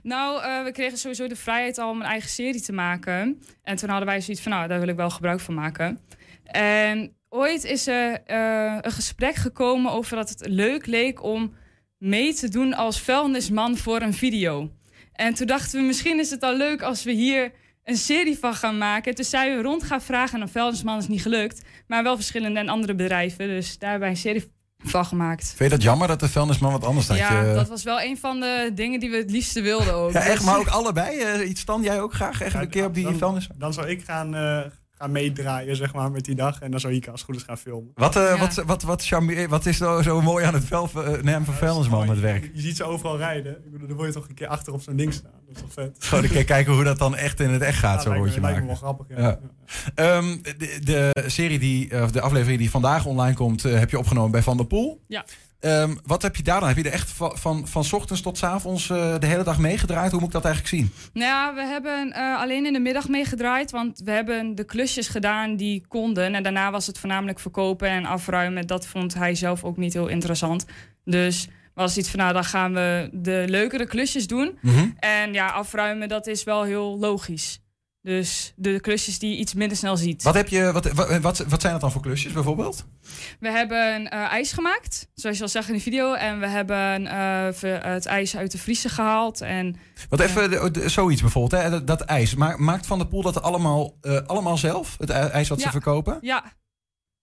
Nou, eh, we kregen sowieso de vrijheid al om een eigen serie te maken. En toen hadden wij zoiets van, nou, daar wil ik wel gebruik van maken. En ooit is er eh, een gesprek gekomen over dat het leuk leek om mee te doen als vuilnisman voor een video. En toen dachten we, misschien is het al leuk als we hier een serie van gaan maken. Toen zijn we rond gaan vragen en een vuilnisman is niet gelukt. Maar wel verschillende en andere bedrijven. Dus daar hebben wij een serie van gemaakt. Vind je dat jammer dat de vuilnisman wat anders had? Ja, je- dat was wel een van de dingen die we het liefste wilden ook. Ja, echt, Dus- maar ook allebei? Eh, iets Stan, jij ook graag echt een keer op die dan, vuilnis? Dan zou ik gaan, eh, gaan meedraaien, zeg maar, met die dag. En dan zou Hieke als het goed is gaan filmen. Wat, eh, wat, wat, wat, charme- wat is zo, zo mooi aan het vel, uh, van vuilnisman met werk? Je ziet ze overal rijden. Ik bedoel, dan word je toch een keer achter op zo'n ding staan. Dat is toch vet? Gewoon een keer kijken hoe dat dan echt in het echt gaat, Ja, zo'n lijkt me- rondje lijkt me wel grappig, ja. Ehm, de, de serie die, eh, of de aflevering die vandaag online komt, eh, heb je opgenomen bij Van der Poel. Ja. Ehm, wat heb je daar dan? Heb je er echt van, van, ochtends tot 's avonds eh, de hele dag meegedraaid? Hoe moet ik dat eigenlijk zien? Nou ja, we hebben eh, alleen in de middag meegedraaid, want we hebben de klusjes gedaan die konden. En daarna was het voornamelijk verkopen en afruimen. Dat vond hij zelf ook niet heel interessant. Dus was iets van, nou, dan gaan we de leukere klusjes doen. Mhm. En ja, afruimen, dat is wel heel logisch. Dus de klusjes die je iets minder snel ziet. Wat, heb je, wat, wat, wat, wat zijn dat dan voor klusjes bijvoorbeeld? We hebben eh, ijs gemaakt, zoals je al zag in de video. En we hebben eh, het ijs uit de vriezer gehaald. En Want even de- de- zoiets bijvoorbeeld, hè, dat, dat ijs. Ma- Maakt Van der Poel dat allemaal, eh, allemaal zelf? Het ij- ijs wat ze verkopen? Ja,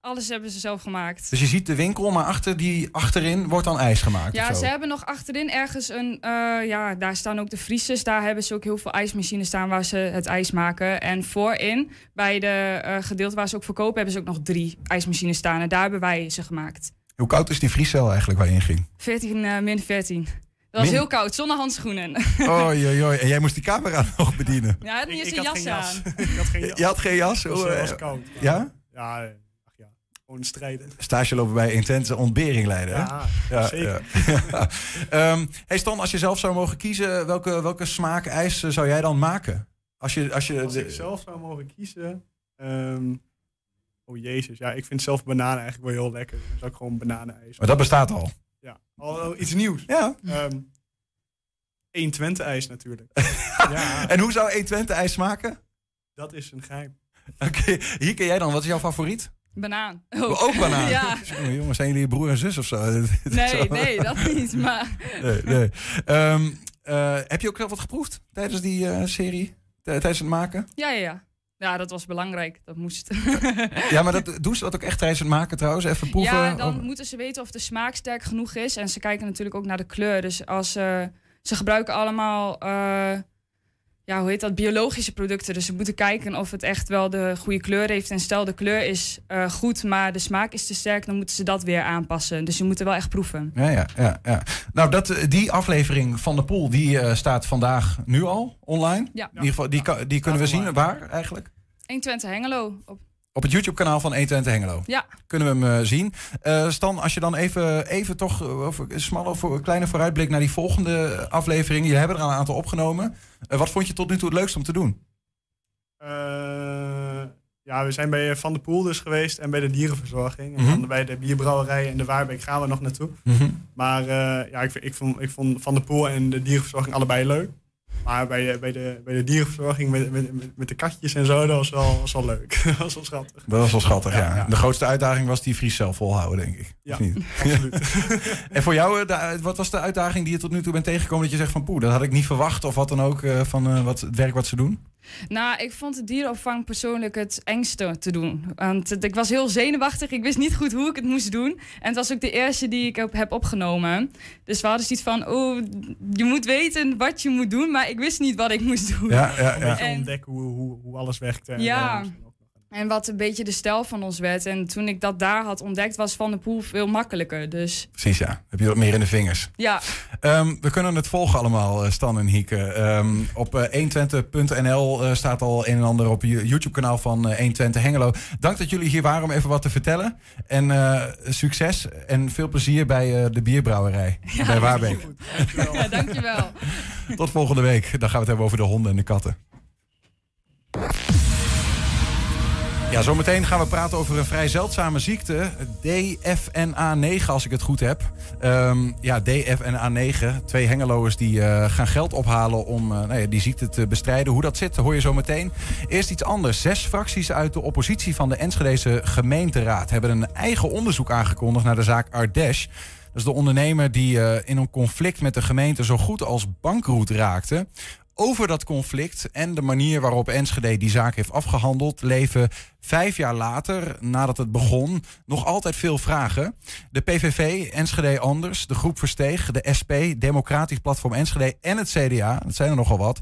alles hebben ze zelf gemaakt. Dus je ziet de winkel, maar achter die, achterin wordt dan ijs gemaakt? Ja, of zo? ze hebben nog achterin ergens een. eh, ja, daar staan ook de vriezers. Daar hebben ze ook heel veel ijsmachines staan waar ze het ijs maken. En voorin, bij de eh, gedeelte waar ze ook verkopen, hebben ze ook nog drie ijsmachines staan. En daar hebben wij ze gemaakt. Hoe koud is die vriescel eigenlijk waar je in ging? 14, eh, min 14. Dat was Min- heel koud, zonder handschoenen. Oei, oei, oei. En jij moest die camera nog bedienen. Ja, hij had niet eens een had jas geen jas. aan. ik had geen jas. Je had geen jas? Het was, Hoe, was koud. Ja? Ja. Gewoon strijden. Stage lopen bij intense ontbering leiden. hè? Ja, zeker. ja. Ehm, hey Stan, als je zelf zou mogen kiezen, welke, welke smaak ijs eh, zou jij dan maken? Als je, als je Als de- ik zelf zou mogen kiezen. ehm, oh jezus, ja, ik vind zelf bananen eigenlijk wel heel lekker. Dus ik gewoon bananenijs. Maar dat bestaat al. Ja, al, iets nieuws. Ja. Ehm 1 Twente ijs natuurlijk. ja, En hoe zou 120 ijs smaken? dat is een geheim. Oké, hier ken jij dan. Wat is jouw favoriet? Banaan. Oh, ook banaan? ja. Jongen, jongens, zijn jullie broer en zus of zo? Nee, zo- nee, dat niet. Maar Nee, nee. Ehm, eh, heb je ook zelf wat geproefd tijdens die eh, serie? Tijdens het maken? ja, ja, ja. Ja, dat was belangrijk. Dat moest. Ja, maar dat, doen ze dat ook echt tijdens het maken trouwens? Even proeven? Ja, dan Of- moeten ze weten of de smaak sterk genoeg is. En ze kijken natuurlijk ook naar de kleur. Dus als eh, ze gebruiken allemaal ja, hoe heet dat, biologische producten. Dus we moeten kijken of het echt wel de goede kleur heeft. En stel de kleur is eh, goed, maar de smaak is te sterk, dan moeten ze dat weer aanpassen. Dus je moet er wel echt proeven. Ja, ja, ja. ja. Nou, dat, eh, die aflevering van de pool, die eh, staat vandaag nu al online. Ja. In ieder geval, die, ka- die kunnen we zien. Waar eigenlijk? 120 Hengelo. Op, Op het YouTube-kanaal van 120 Hengelo. ja. Kunnen we hem eh, zien. Eh, Stan, als je dan even, even toch eh, een smalle, voor, een kleine vooruitblik naar die volgende aflevering. Je hebben er al een aantal opgenomen. Wat vond je tot nu toe het leukste om te doen? Eh, ja, we zijn bij Van der Poel dus geweest en bij de dierenverzorging. En Mhm. dan bij de bierbrouwerij en de Waarbeek gaan we nog naartoe. Mhm. Maar eh, ja, ik, ik, vond, ik vond Van der Poel en de dierenverzorging allebei leuk. Maar bij de, bij de, bij de dierenverzorging met, met, met- de katjes en zo, dat was wel, was wel leuk. dat was wel schattig. Dat was wel schattig, ja. De grootste uitdaging was die Fries zelf volhouden, denk ik. Ja, niet? absoluut. en voor jou, eh, de- wat was de uitdaging die je tot nu toe bent tegengekomen dat je zegt van poeh, dat had ik niet verwacht of wat dan ook eh, van eh, wat, het werk wat ze doen? Nou, ik vond de dierenopvang persoonlijk het engste te doen. Want het- ik was heel zenuwachtig. Ik wist niet goed hoe ik het moest doen. En het was ook de eerste die ik op- heb opgenomen. Dus we hadden zoiets van, oh, je moet weten wat je moet doen. Maar ik wist niet wat ik moest doen. Een beetje En- ontdekken hoe, hoe, hoe alles werkte. En Ja. zo. En wat een beetje de stijl van ons werd. En toen ik dat daar had ontdekt, was Van de Poel veel makkelijker. Dus Precies, ja. Heb je wat meer in de vingers. ja, Ehm, we kunnen het volgen allemaal, eh, Stan en Hieke. Ehm, op eh 120.nl eh, staat al een en ander op je YouTube-kanaal van eh 120 Hengelo. Dank dat jullie hier waren om even wat te vertellen. En eh, succes en veel plezier bij eh, de bierbrouwerij bij Waarbeek. ja dankjewel. Tot volgende week. Dan gaan we het hebben over de honden en de katten. Ja, zometeen gaan we praten over een vrij zeldzame ziekte. DFNA9, als ik het goed heb. Ehm, ja, DFNA9. Twee hengeloers die eh, gaan geld ophalen om eh, nou ja, die ziekte te bestrijden. Hoe dat zit, hoor je zo meteen. Eerst iets anders. Zes fracties uit de oppositie van de Enschedese gemeenteraad... hebben een eigen onderzoek aangekondigd naar de zaak Ardesh. Dat is de ondernemer die eh, in een conflict met de gemeente... zo goed als bankroet raakte. Over dat conflict en de manier waarop Enschede die zaak heeft afgehandeld, leven vijf jaar later, nadat het begon, nog altijd veel vragen. De PVV, Enschede Anders, de Groep Versteeg, de SP, Democratisch Platform Enschede en het CDA, dat zijn er nogal wat.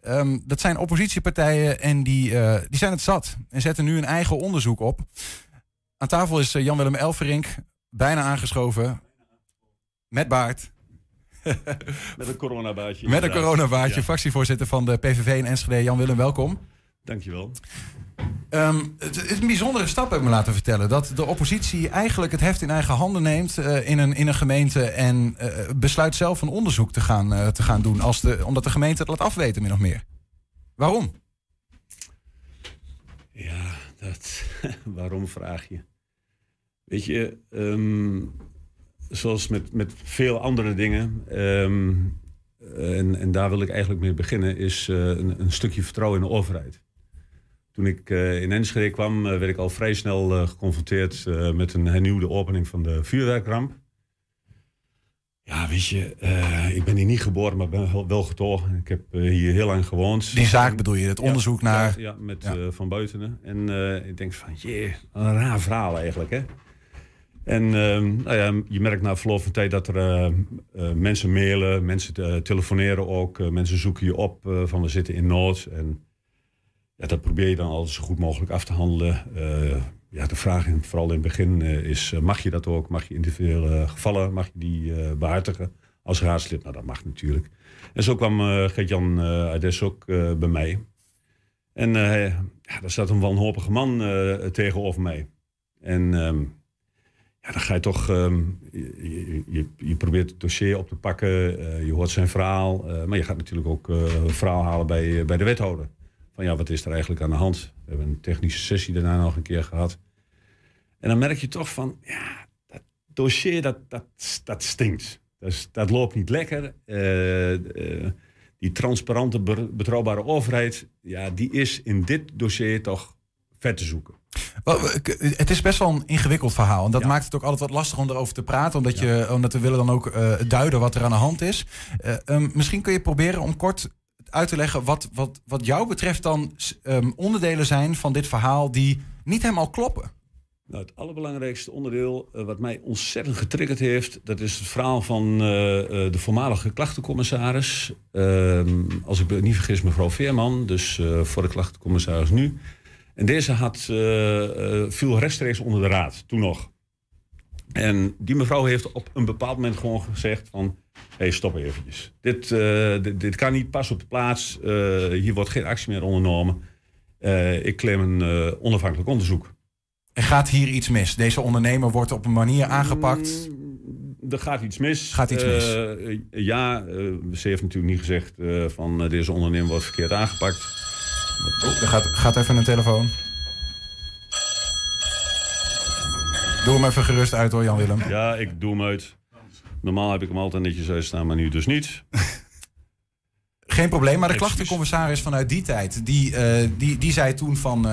Ehm, dat zijn oppositiepartijen en die, eh, die zijn het zat en zetten nu een eigen onderzoek op. Aan tafel is eh, Jan-Willem Elverink, bijna aangeschoven, met baard. Met een coronabaardje. Met een Ja. fractievoorzitter van de PVV in Enschede. Jan-Willem, welkom. Dankjewel. Ehm, het is een bijzondere stap, heb ik me laten vertellen. Dat de oppositie eigenlijk het heft in eigen handen neemt eh, in, een, in een gemeente... en eh, besluit zelf een onderzoek te gaan, eh, te gaan doen... Als de, omdat de gemeente het laat afweten, min of meer. Waarom? Ja, dat, waarom vraag je? Weet je, ehm, zoals met, met veel andere dingen, ehm, en, en daar wil ik eigenlijk mee beginnen, is eh, een, een stukje vertrouwen in de overheid. Toen ik eh, in Enschede kwam, eh, werd ik al vrij snel geconfronteerd met een hernieuwde opening van de vuurwerkramp. Ja, weet je, ik ben hier niet geboren, maar ben wel, getogen. Ik heb hier heel lang gewoond. Die zaak bedoel je, het Ja, onderzoek naar... Ja, ja, met Ja. Van Buitenen. En ik denk van, jee, een raar verhaal eigenlijk, hè. En ehm, nou ja, je merkt na verloop van tijd dat er eh, eh, mensen mailen, mensen eh, telefoneren ook. mensen zoeken je op van we zitten in nood. En ja, dat probeer je dan altijd zo goed mogelijk af te handelen. Ja, de vraag, in, vooral in het begin, is mag je dat ook? Mag je individuele gevallen, mag je die eh, behartigen als raadslid? Nou, dat mag natuurlijk. En zo kwam Gert-Jan Ades ook bij mij. En ja, daar zat een wanhopige man tegenover mij. En ehm, ja, dan ga je toch, ehm, je, je, je, probeert het dossier op te pakken, eh, je hoort zijn verhaal, eh, maar je gaat natuurlijk ook een verhaal halen bij, bij de wethouder. Van ja, wat is er eigenlijk aan de hand? We hebben een technische sessie daarna nog een keer gehad. En dan merk je toch van, ja, dat dossier dat, dat, dat stinkt. Dat, dat loopt niet lekker. Die transparante, be- betrouwbare overheid, ja, die is in dit dossier toch ver te zoeken. Het is best wel een ingewikkeld verhaal. En dat maakt het ook altijd wat lastig om erover te praten. Omdat, je, omdat we willen dan ook eh, duiden wat er aan de hand is. Eh, ehm, misschien kun je proberen om kort uit te leggen wat, wat, wat jou betreft dan ehm, onderdelen zijn van dit verhaal die niet helemaal kloppen. Nou, het allerbelangrijkste onderdeel uh, wat mij ontzettend getriggerd heeft, dat is het verhaal van uh, uh, de voormalige klachtencommissaris. Ehm, als ik me niet vergis, mevrouw Veerman, dus voor de klachtencommissaris nu. En deze had, viel rechtstreeks onder de raad, toen nog. En die mevrouw heeft op een bepaald moment gewoon gezegd van... hé, hey, stop eventjes. Dit, dit, dit, kan niet pas op de plaats. hier wordt geen actie meer ondernomen. ik claim een onafhankelijk onderzoek. Er gaat hier iets mis. Deze ondernemer wordt op een manier aangepakt. Mm, er gaat iets mis. Gaat iets mis. Uh, ja, uh, ze heeft natuurlijk niet gezegd uh, van deze ondernemer wordt verkeerd aangepakt. Oh, er gaat, gaat even een telefoon. Doe hem even gerust uit hoor, Jan-Willem. Ja, ik doe hem uit. Normaal heb ik hem altijd netjes uitstaan, maar nu dus niet. Geen probleem, maar de klachtencommissaris vanuit die tijd... die, die, die zei toen van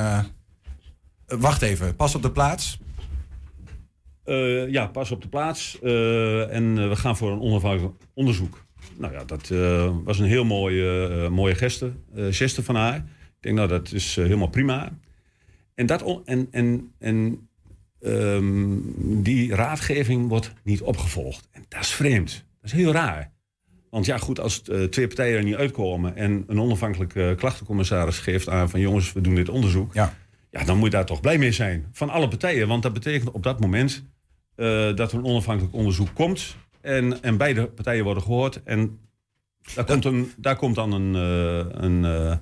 wacht even, pas op de plaats. Uh, ja, pas op de plaats. En we gaan voor een onafhankelijk onderzoek. Nou ja, dat was een heel mooie, mooie geste, geste van haar. Ik denk, nou, dat is helemaal prima. En, dat en, en, en um, die raadgeving wordt niet opgevolgd. En dat is vreemd. Dat is heel raar. Want ja, goed, als twee partijen er niet uitkomen en een onafhankelijke klachtencommissaris geeft aan van jongens, we doen dit onderzoek. Ja. Ja, dan moet je daar toch blij mee zijn. Van alle partijen. Want dat betekent op dat moment uh, dat er een onafhankelijk onderzoek komt. En, en beide partijen worden gehoord. En daar, komt, een, daar komt dan een, uh, een,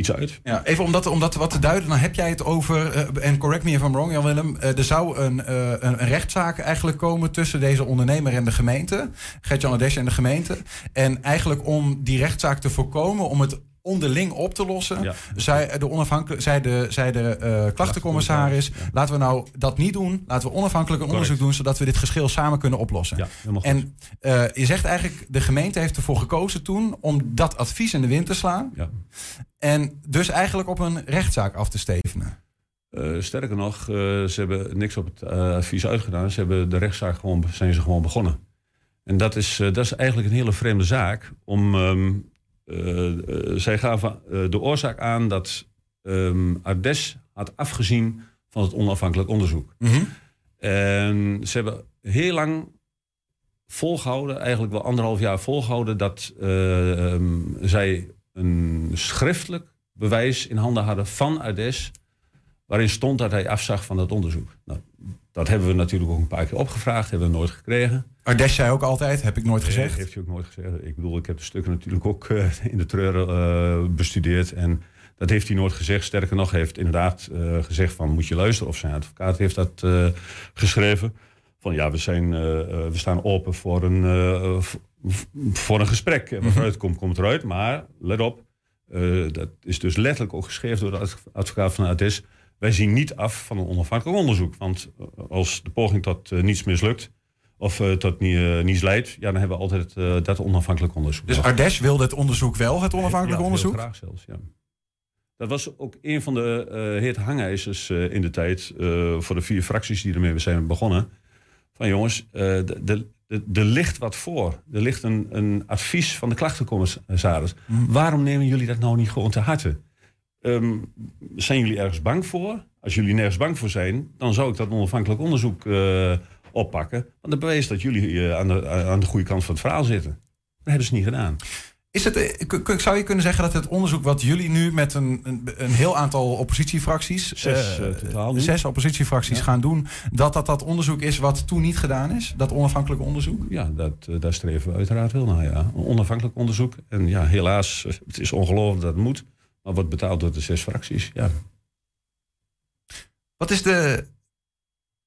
iets uit. Ja, even om dat, wat te duiden, dan heb jij het over, en correct me if I'm wrong, Jan Willem, er zou een, een, een, rechtszaak eigenlijk komen tussen deze ondernemer en de gemeente, Gert-Jan en de gemeente. En eigenlijk om die rechtszaak te voorkomen, om het onderling op te lossen. Ja. Zij, de onafhankelijk, zei de, zei de uh, klachtencommissaris, laten we nou dat niet doen. Laten we onafhankelijk een onderzoek doen, zodat we dit geschil samen kunnen oplossen. Ja, en uh, je zegt eigenlijk, de gemeente heeft ervoor gekozen toen om dat advies in de wind te slaan. Ja. En dus eigenlijk op een rechtszaak af te stevenen. Uh, sterker nog, ze hebben niks op het advies uitgedaan. Ze hebben de rechtszaak gewoon, zijn ze gewoon begonnen. En dat is, dat is eigenlijk een hele vreemde zaak om um, uh, zij gaven uh, de oorzaak aan dat um, Ardes had afgezien van het onafhankelijk onderzoek. Mm -hmm. En ze hebben heel lang volgehouden, eigenlijk wel anderhalf jaar volgehouden, dat uh, um, zij een schriftelijk bewijs in handen hadden van Ardes, waarin stond dat hij afzag van dat onderzoek. Nou, dat hebben we natuurlijk ook een paar keer opgevraagd, hebben we nooit gekregen. Ardes zei ook altijd, heb ik nooit gezegd. Nee, heeft hij ook nooit gezegd. Ik bedoel, ik heb de stukken natuurlijk ook uh, in de treuren uh, bestudeerd. En dat heeft hij nooit gezegd. Sterker nog, heeft inderdaad uh, gezegd van moet je luisteren. Of zijn advocaat heeft dat geschreven. Van ja, we, zijn, we staan open voor een, voor een gesprek. En wat eruit komt, komt eruit. Maar let op, dat is dus letterlijk ook geschreven door de advocaat van Ardes. Wij zien niet af van een onafhankelijk onderzoek. Want als de poging tot niets mislukt of uh, tot niet, niets leidt, ja, dan hebben we altijd uh, dat onafhankelijk onderzoek. Dus Ardes wilde het onderzoek wel, het onafhankelijk ja, onderzoek? graag zelfs, ja. Dat was ook een van de uh, heet hangijzers in de tijd voor de vier fracties die ermee zijn begonnen. Van jongens, er ligt wat voor. Er ligt een, een advies van de klachtencommissaris. Mhm. Mm. Waarom nemen jullie dat nou niet gewoon te harte? Um, zijn jullie ergens bang voor? Als jullie nergens bang voor zijn, dan zou ik dat onafhankelijk onderzoek oppakken. Want dat bewijst dat jullie uh, aan, de, aan de goede kant van het verhaal zitten. Dat hebben ze niet gedaan. Is het, zou je kunnen zeggen dat het onderzoek wat jullie nu met een, een, een heel aantal oppositiefracties, zes, uh, totaal nu. zes oppositiefracties ja. gaan doen, dat dat dat onderzoek is wat toen niet gedaan is? Dat onafhankelijk onderzoek? Ja, dat, daar streven we uiteraard wel naar. Ja. Een onafhankelijk onderzoek. En ja, helaas, het is ongelooflijk dat het moet, maar wordt betaald door de zes fracties. Ja. Wat is de,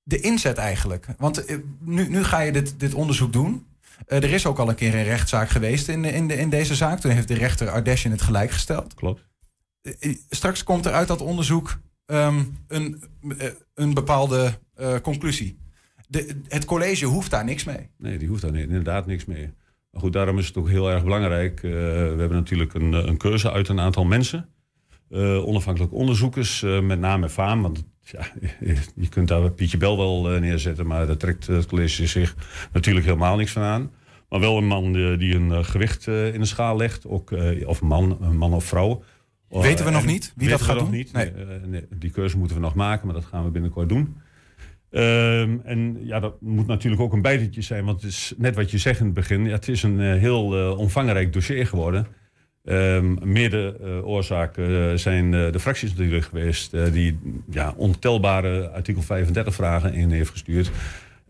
de inzet eigenlijk? Want nu, nu ga je dit, dit onderzoek doen. Uh, er is ook al een keer een rechtszaak geweest in, in, de, in deze zaak. Toen heeft de rechter Ardesh in het gelijk gesteld. Klopt. Uh, straks komt er uit dat onderzoek um, een, uh, een bepaalde conclusie. De, het college hoeft daar niks mee. Nee, die hoeft daar inderdaad niks mee. Maar goed, daarom is het ook heel erg belangrijk. we hebben natuurlijk een, een keuze uit een aantal mensen. onafhankelijk onderzoekers, met name faam. Want ja, je kunt daar Pietje Bel wel neerzetten, maar daar trekt het college zich natuurlijk helemaal niks van aan. Maar wel een man die een gewicht in de schaal legt, ook, of man, een man of vrouw. Weten we nog niet wie dat gaat nog doen? Niet. Nee. Nee, die keuze moeten we nog maken, maar dat gaan we binnenkort doen. Ehm, en ja, dat moet natuurlijk ook een bijtje zijn, want het is net wat je zegt in het begin. Ja, het is een eh, heel eh, omvangrijk dossier geworden. Um, mede uh, oorzaken zijn de fracties natuurlijk geweest, die ja, ontelbare artikel 35 vragen in heeft gestuurd.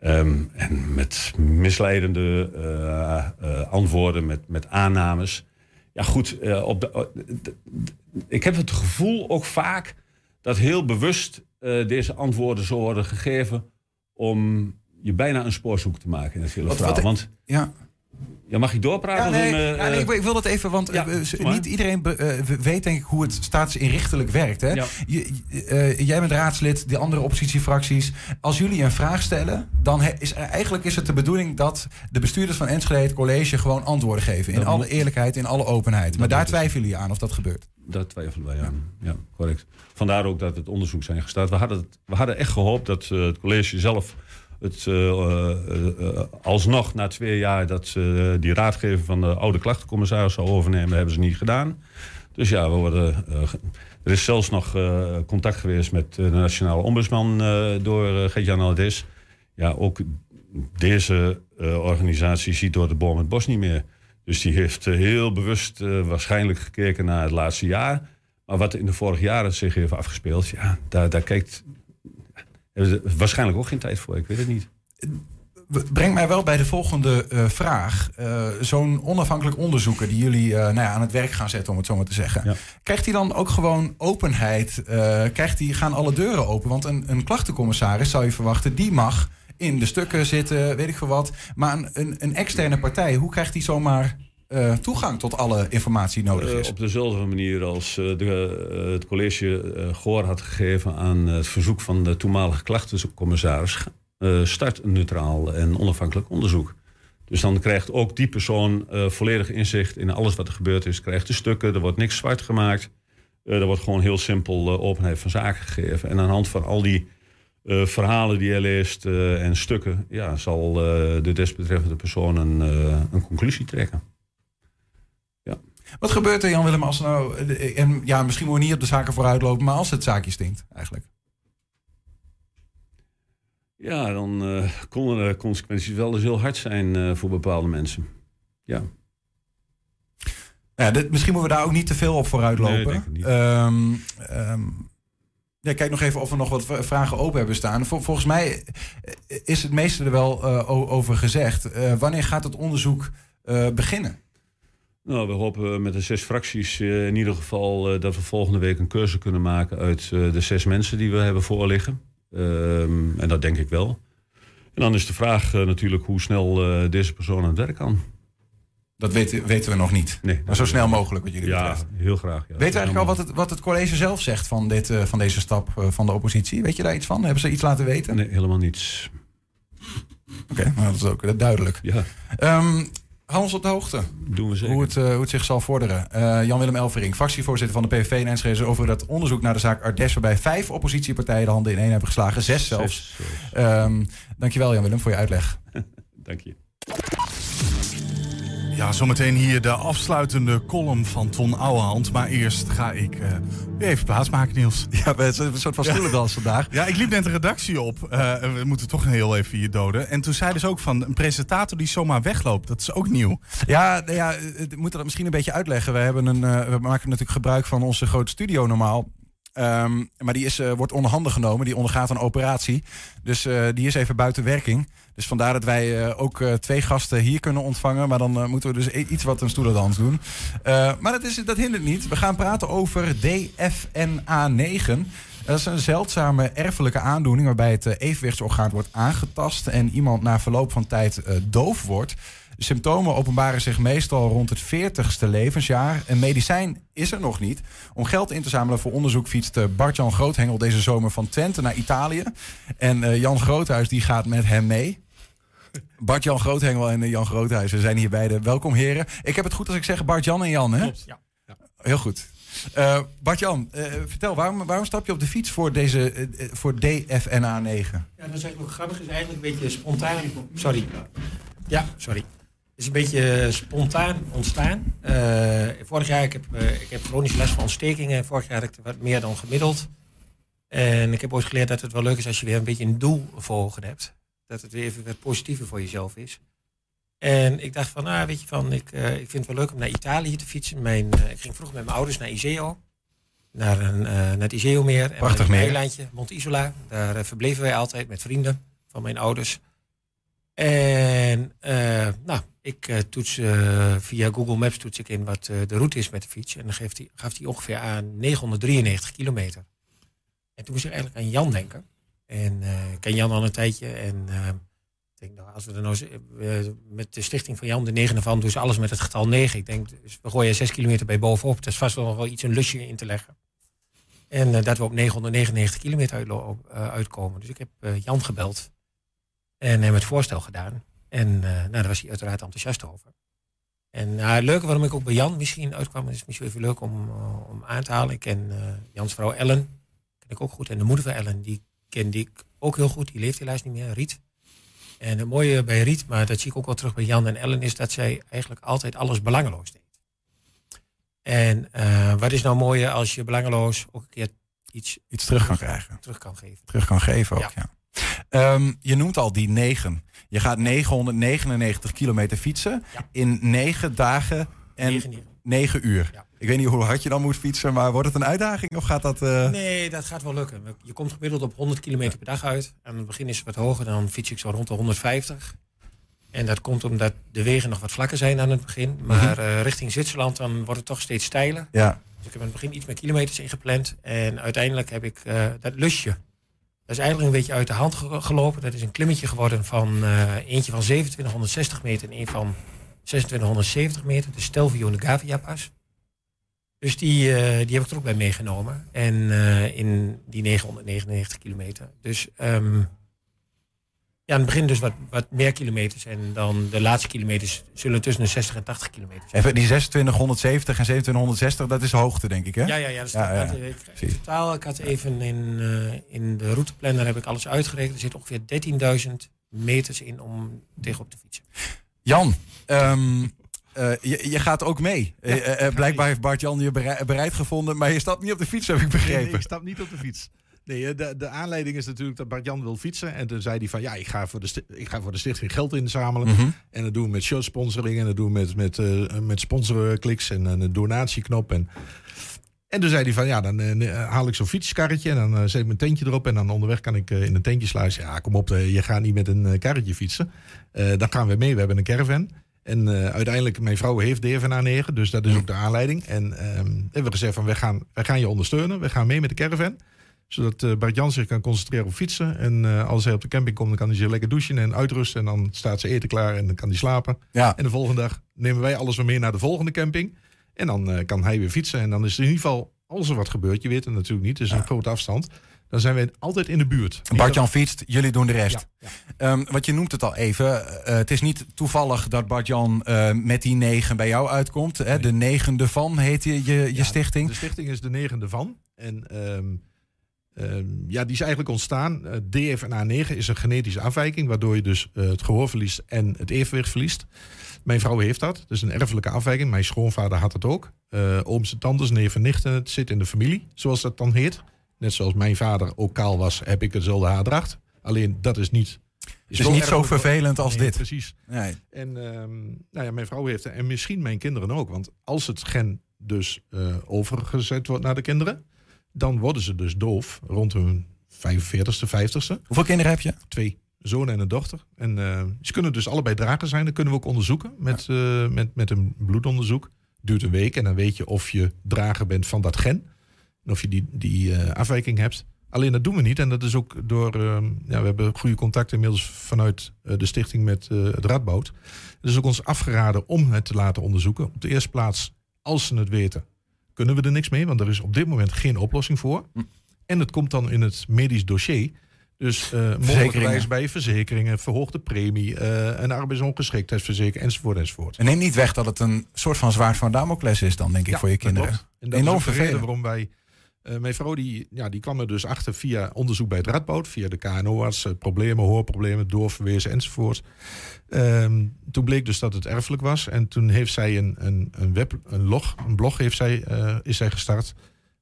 Um, en met misleidende antwoorden, met, met aannames. Ja, goed, op de, ik heb het gevoel ook vaak dat heel bewust deze antwoorden zo worden gegeven om je bijna een spoorzoek te maken in het hele verhaal. Want ja. Ja, mag ik doorpraten? Ja, nee, uh, ja, nee, ik, ik, wil dat even, want ja, uh, niet iedereen weet denk ik hoe het staatsinrichtelijk werkt. Hè? Je, jij bent raadslid, de andere oppositiefracties. Als jullie een vraag stellen, dan is eigenlijk is het de bedoeling dat de bestuurders van Enschede het college gewoon antwoorden geven. In dat alle moet. eerlijkheid, in alle openheid. Dat maar daar twijfelen jullie aan of dat gebeurt. Daar twijfelen wij aan. Ja, correct. Vandaar ook dat het onderzoek zijn gestart. We hadden, het, we hadden echt gehoopt dat het college zelf het uh, uh, alsnog na twee jaar dat ze die raadgeving van de oude klachtencommissaris zou overnemen, hebben ze niet gedaan. Dus ja, we worden, er is zelfs nog contact geweest met de nationale ombudsman door Gert-Jan. Ja, ook deze organisatie ziet door de boom het bos niet meer. Dus die heeft heel bewust waarschijnlijk gekeken naar het laatste jaar. Maar wat in de vorige jaren zich heeft afgespeeld, ja, daar, daar kijkt waarschijnlijk ook geen tijd voor. Ik weet het niet. Brengt mij wel bij de volgende uh, vraag. Uh, Zo'n onafhankelijk onderzoeker die jullie uh, nou ja, aan het werk gaan zetten, om het zo maar te zeggen. Ja. Krijgt hij dan ook gewoon openheid? krijgt hij, gaan alle deuren open? Want een, een klachtencommissaris zou je verwachten, die mag in de stukken zitten, weet ik veel wat. Maar een, een, een externe partij, hoe krijgt hij zomaar uh, toegang tot alle informatie nodig is? Uh, op dezelfde manier als uh, de, het college gehoor had gegeven aan het verzoek van de toenmalige klachtencommissaris. start een neutraal en onafhankelijk onderzoek. Dus dan krijgt ook die persoon volledig inzicht in alles wat er gebeurd is. Krijgt de stukken, er wordt niks zwart gemaakt. er wordt gewoon heel simpel openheid van zaken gegeven. En aan de hand van al die verhalen die hij leest en stukken, ja, zal de desbetreffende persoon een, een conclusie trekken. Wat gebeurt er, Jan-Willem, als nou... En ja, misschien moet je niet op de zaken vooruitlopen... maar als het zaakje stinkt, eigenlijk? Ja, dan uh, konden de consequenties wel eens heel hard zijn uh, voor bepaalde mensen. Ja. Ja, dit, misschien moeten we daar ook niet te veel op vooruitlopen. Nee, um, um, ja, kijk nog even of we nog wat vragen open hebben staan. Vol, volgens mij is het meeste er wel uh, over gezegd. wanneer gaat het onderzoek beginnen? Nou, we hopen met de zes fracties uh, in ieder geval uh, dat we volgende week een keuze kunnen maken uit uh, de zes mensen die we hebben voorliggen. Ehm, en dat denk ik wel. En dan is de vraag natuurlijk hoe snel deze persoon aan het werk kan. Dat weten, weten we nog niet. Nee, maar zo snel mogelijk wat jullie ja, betreft. heel graag. Ja. Weet je eigenlijk al wat het, wat het college zelf zegt van, dit, van deze stap van de oppositie? Weet je daar iets van? Hebben ze iets laten weten? Nee, helemaal niets. Oké, okay, nou, dat is ook duidelijk. Ja. Um, Hou ons op de hoogte. Doen we zeker. Hoe het, uh, hoe het zich zal vorderen. Uh, Jan-Willem Elvering, fractievoorzitter van de PVV in Enschede... over dat onderzoek naar de zaak Ardes... waarbij vijf oppositiepartijen de handen in één hebben geslagen. Zes zelfs. Zes, um, dankjewel Jan-Willem voor je uitleg. Dank je. Ja, zometeen hier de afsluitende column van Ton Ouwehand. Maar eerst ga ik uh, even plaatsmaken, Niels. Ja, we hebben een soort van stoelendans ja. vandaag. Ja, ik liep net de redactie op. Uh, we moeten toch heel even hier doden. En toen zeiden ze ook van een presentator die zomaar wegloopt. Dat is ook nieuw. Ja, nou ja we moeten dat misschien een beetje uitleggen. We, hebben een, uh, we maken natuurlijk gebruik van onze grote studio normaal. Um, maar die is, uh, wordt onder handen genomen. Die ondergaat een operatie. Dus uh, die is even buiten werking. Dus vandaar dat wij uh, ook twee gasten hier kunnen ontvangen. Maar dan moeten we dus iets wat een stoelendans doen. maar dat, is, dat hindert niet. We gaan praten over DFNA9. Dat is een zeldzame erfelijke aandoening waarbij het evenwichtsorgaan wordt aangetast en iemand na verloop van tijd doof wordt. Symptomen openbaren zich meestal rond het 40ste levensjaar. Een medicijn is er nog niet. Om geld in te zamelen voor onderzoek fietst Bart-Jan Groothengel deze zomer van Twente naar Italië. En uh, Jan Groothuis die gaat met hem mee. Bart-Jan Groothengel en Jan Groothuis zijn hier beide. Welkom heren. Ik heb het goed als ik zeg Bart-Jan en Jan, hè? Klopt, ja. ja. Heel goed. Uh, Bart-Jan, uh, vertel, waarom, waarom stap je op de fiets voor, deze, uh, voor DFNA 9? Ja, dat is eigenlijk ook grappig. Het is eigenlijk een beetje spontaan. Sorry. Ja, sorry. Het is een beetje spontaan ontstaan. Uh, vorig jaar ik heb uh, ik heb chronische last van ontstekingen. Vorig jaar had ik wat meer dan gemiddeld. En ik heb ooit geleerd dat het wel leuk is als je weer een beetje een doel voor ogen hebt. Dat het weer even wat positiever voor jezelf is. En ik dacht van, nou weet je van, ik, eh, ik vind het wel leuk om naar Italië te fietsen. Mijn, eh, ik ging vroeger met mijn ouders naar Iseo. Naar, een, eh, naar het Iseo-meer. En Prachtig een meer. eilandje, Monte Isola. Daar eh, verbleven wij altijd met vrienden van mijn ouders. En eh, nou, ik eh, toets eh, via Google Maps toets ik in wat de route is met de fiets. En dan geeft hij, gaf hij ongeveer aan 993 kilometer. En toen moest ik eigenlijk aan Jan denken. En ik ken Jan al een tijdje. En denk, nou, als we er nou met de stichting van Jan, de negen ervan, doen ze alles met het getal 9. Ik denk, dus we gooien 6 kilometer bij bovenop. Dat is vast wel nog wel iets een lusje in te leggen. En dat we op 999 kilometer uitkomen. Dus ik heb Jan gebeld. En hem het voorstel gedaan. En eh, nou, daar was hij uiteraard enthousiast over. En nou, het leuke waarom ik ook bij Jan misschien uitkwam, is misschien even leuk om, eh, om aan te halen. Ik ken Jans vrouw Ellen, ken ik ook goed. En de moeder van Ellen, die kende ik ook heel goed. Die leeft helaas niet meer, Riet. En het mooie bij Riet, maar dat zie ik ook wel terug bij Jan en Ellen, is dat zij eigenlijk altijd alles belangeloos deed. En wat is nou mooier als je belangeloos ook een keer iets, Iets terug kan krijgen. terug kan geven. Terug kan geven ook, ja. Ehm, je noemt al die negen. Je gaat 999 kilometer fietsen in negen dagen en negen, uur. Ik weet niet hoe hard je dan moet fietsen, maar wordt het een uitdaging of gaat dat... eh, Nee, dat gaat wel lukken. Je komt gemiddeld op 100 kilometer per dag uit. Aan het begin is het wat hoger, dan fiets ik zo rond de 150. En dat komt omdat de wegen nog wat vlakker zijn aan het begin. Maar eh, richting Zwitserland dan wordt het toch steeds steiler. Ja. Dus ik heb aan het begin iets meer kilometers ingepland. En uiteindelijk heb ik eh, dat lusje. Dat is eigenlijk een beetje uit de hand ge- gelopen. Dat is een klimmetje geworden van eh, eentje van 2760 meter en een van 2670 meter. De Stelvio de Gavia pas. Dus die, eh, die heb ik er ook bij meegenomen. En eh, in die 999 kilometer. Dus ehm, ja, aan het begin dus wat, wat meer kilometers. En dan de laatste kilometers zullen tussen de 60 en 80 kilometer zijn. Even die 2670 en 2760, dat is hoogte, denk ik, hè? Ja, ja, ja. Dat staat, ja, ja. Ik, ik, totaal, ik had even in, eh, in de routeplanner heb ik alles uitgerekend. Er zit ongeveer 13.000 meters in om tegenop te fietsen. Jan, ehm, eh, je, je gaat ook mee. Eh, blijkbaar heeft Bart-Jan je berei- bereid gevonden, maar je stapt niet op de fiets, heb ik begrepen. Nee, nee, ik stap niet op de fiets. Nee, eh, de, de aanleiding is natuurlijk dat Bart-Jan wil fietsen. En toen zei hij van, ja, ik ga voor de, ik ga voor de stichting geld inzamelen. Mhm. En dat doen we met showsponsoring. En dat doen we met, met, eh met sponsorkliks en een donatieknop. En, en toen zei hij van, ja, dan eh, haal ik zo'n fietskarretje. En dan eh, zet ik mijn tentje erop. En dan onderweg kan ik eh, in een tentje sluizen. Ja, kom op, eh, je gaat niet met een eh, karretje fietsen. Eh, dan gaan we mee. We hebben een caravan. En eh, uiteindelijk, mijn vrouw heeft DFNA 9, dus dat is ook de aanleiding. En ehm, hebben we gezegd van, wij gaan, wij gaan je ondersteunen. We gaan mee met de caravan zodat eh, Bart Jan zich kan concentreren op fietsen. En eh, als hij op de camping komt, dan kan hij zich lekker douchen en uitrusten. En dan staat ze eten klaar en dan kan hij slapen. Ja. En de volgende dag nemen wij alles weer mee naar de volgende camping. En dan eh, kan hij weer fietsen. En dan is er in ieder geval, als er wat gebeurt, je weet het natuurlijk niet, het is een grote afstand. Dan zijn wij altijd in de buurt. Bart-Jan fietst, jullie doen de rest. Ja, Ehm, want je noemt het al even. het is niet toevallig dat Bart-Jan met die negen bij jou uitkomt. Hè? De negende van heet je, je, je stichting. De stichting is de negende van. En ehm, ja, die is eigenlijk ontstaan. Eh, DFNA 9 is een genetische afwijking, waardoor je dus eh, het gehoor verliest en het evenwicht verliest. Mijn vrouw heeft dat. Is een erfelijke afwijking. Mijn schoonvader had het ook. Eh ooms en tantes, neven en nichten. Het zit in de familie, zoals dat dan heet. Net zoals mijn vader ook kaal was, heb ik dezelfde haardracht. Alleen dat is niet... is niet zo vervelend als Nee, dit. Precies. Nee. En ehm, nou ja, mijn vrouw heeft het. En misschien mijn kinderen ook. Want als het gen dus overgezet wordt naar de kinderen, dan worden ze dus doof rond hun 45ste, 50ste. Hoeveel kinderen heb je? Twee. Zoon en een dochter. En eh, ze kunnen dus allebei drager zijn. Dat kunnen we ook onderzoeken met, eh, met, met een bloedonderzoek. Duurt een week en dan weet je of je drager bent van dat gen. En of je die, die eh, afwijking hebt. Alleen dat doen we niet. En dat is ook door. ehm, ja, we hebben goede contacten inmiddels vanuit de stichting met eh, het Radboud. Het is ook ons afgeraden om het te laten onderzoeken. Op de eerste plaats, als ze het weten, kunnen we er niks mee. Want er is op dit moment geen oplossing voor. En het komt dan in het medisch dossier. Dus eh mogelijkerwijs bij verzekeringen, verhoogde premie, eh een arbeidsongeschiktheidsverzekering, enzovoort, enzovoort. En neem niet weg dat het een soort van zwaard van Damocles is dan, denk ik, Ja, voor je kinderen. En dat Enorm is de reden waarom wij... eh, mijn vrouw die, ja, die kwam er dus achter via onderzoek bij het Radboud, via de KNO-arts, eh, problemen, hoorproblemen, doorverwezen enzovoort. Ehm, toen bleek dus dat het erfelijk was. En toen heeft zij een, een, een, web, een, log, een blog heeft zij, eh, is zij gestart,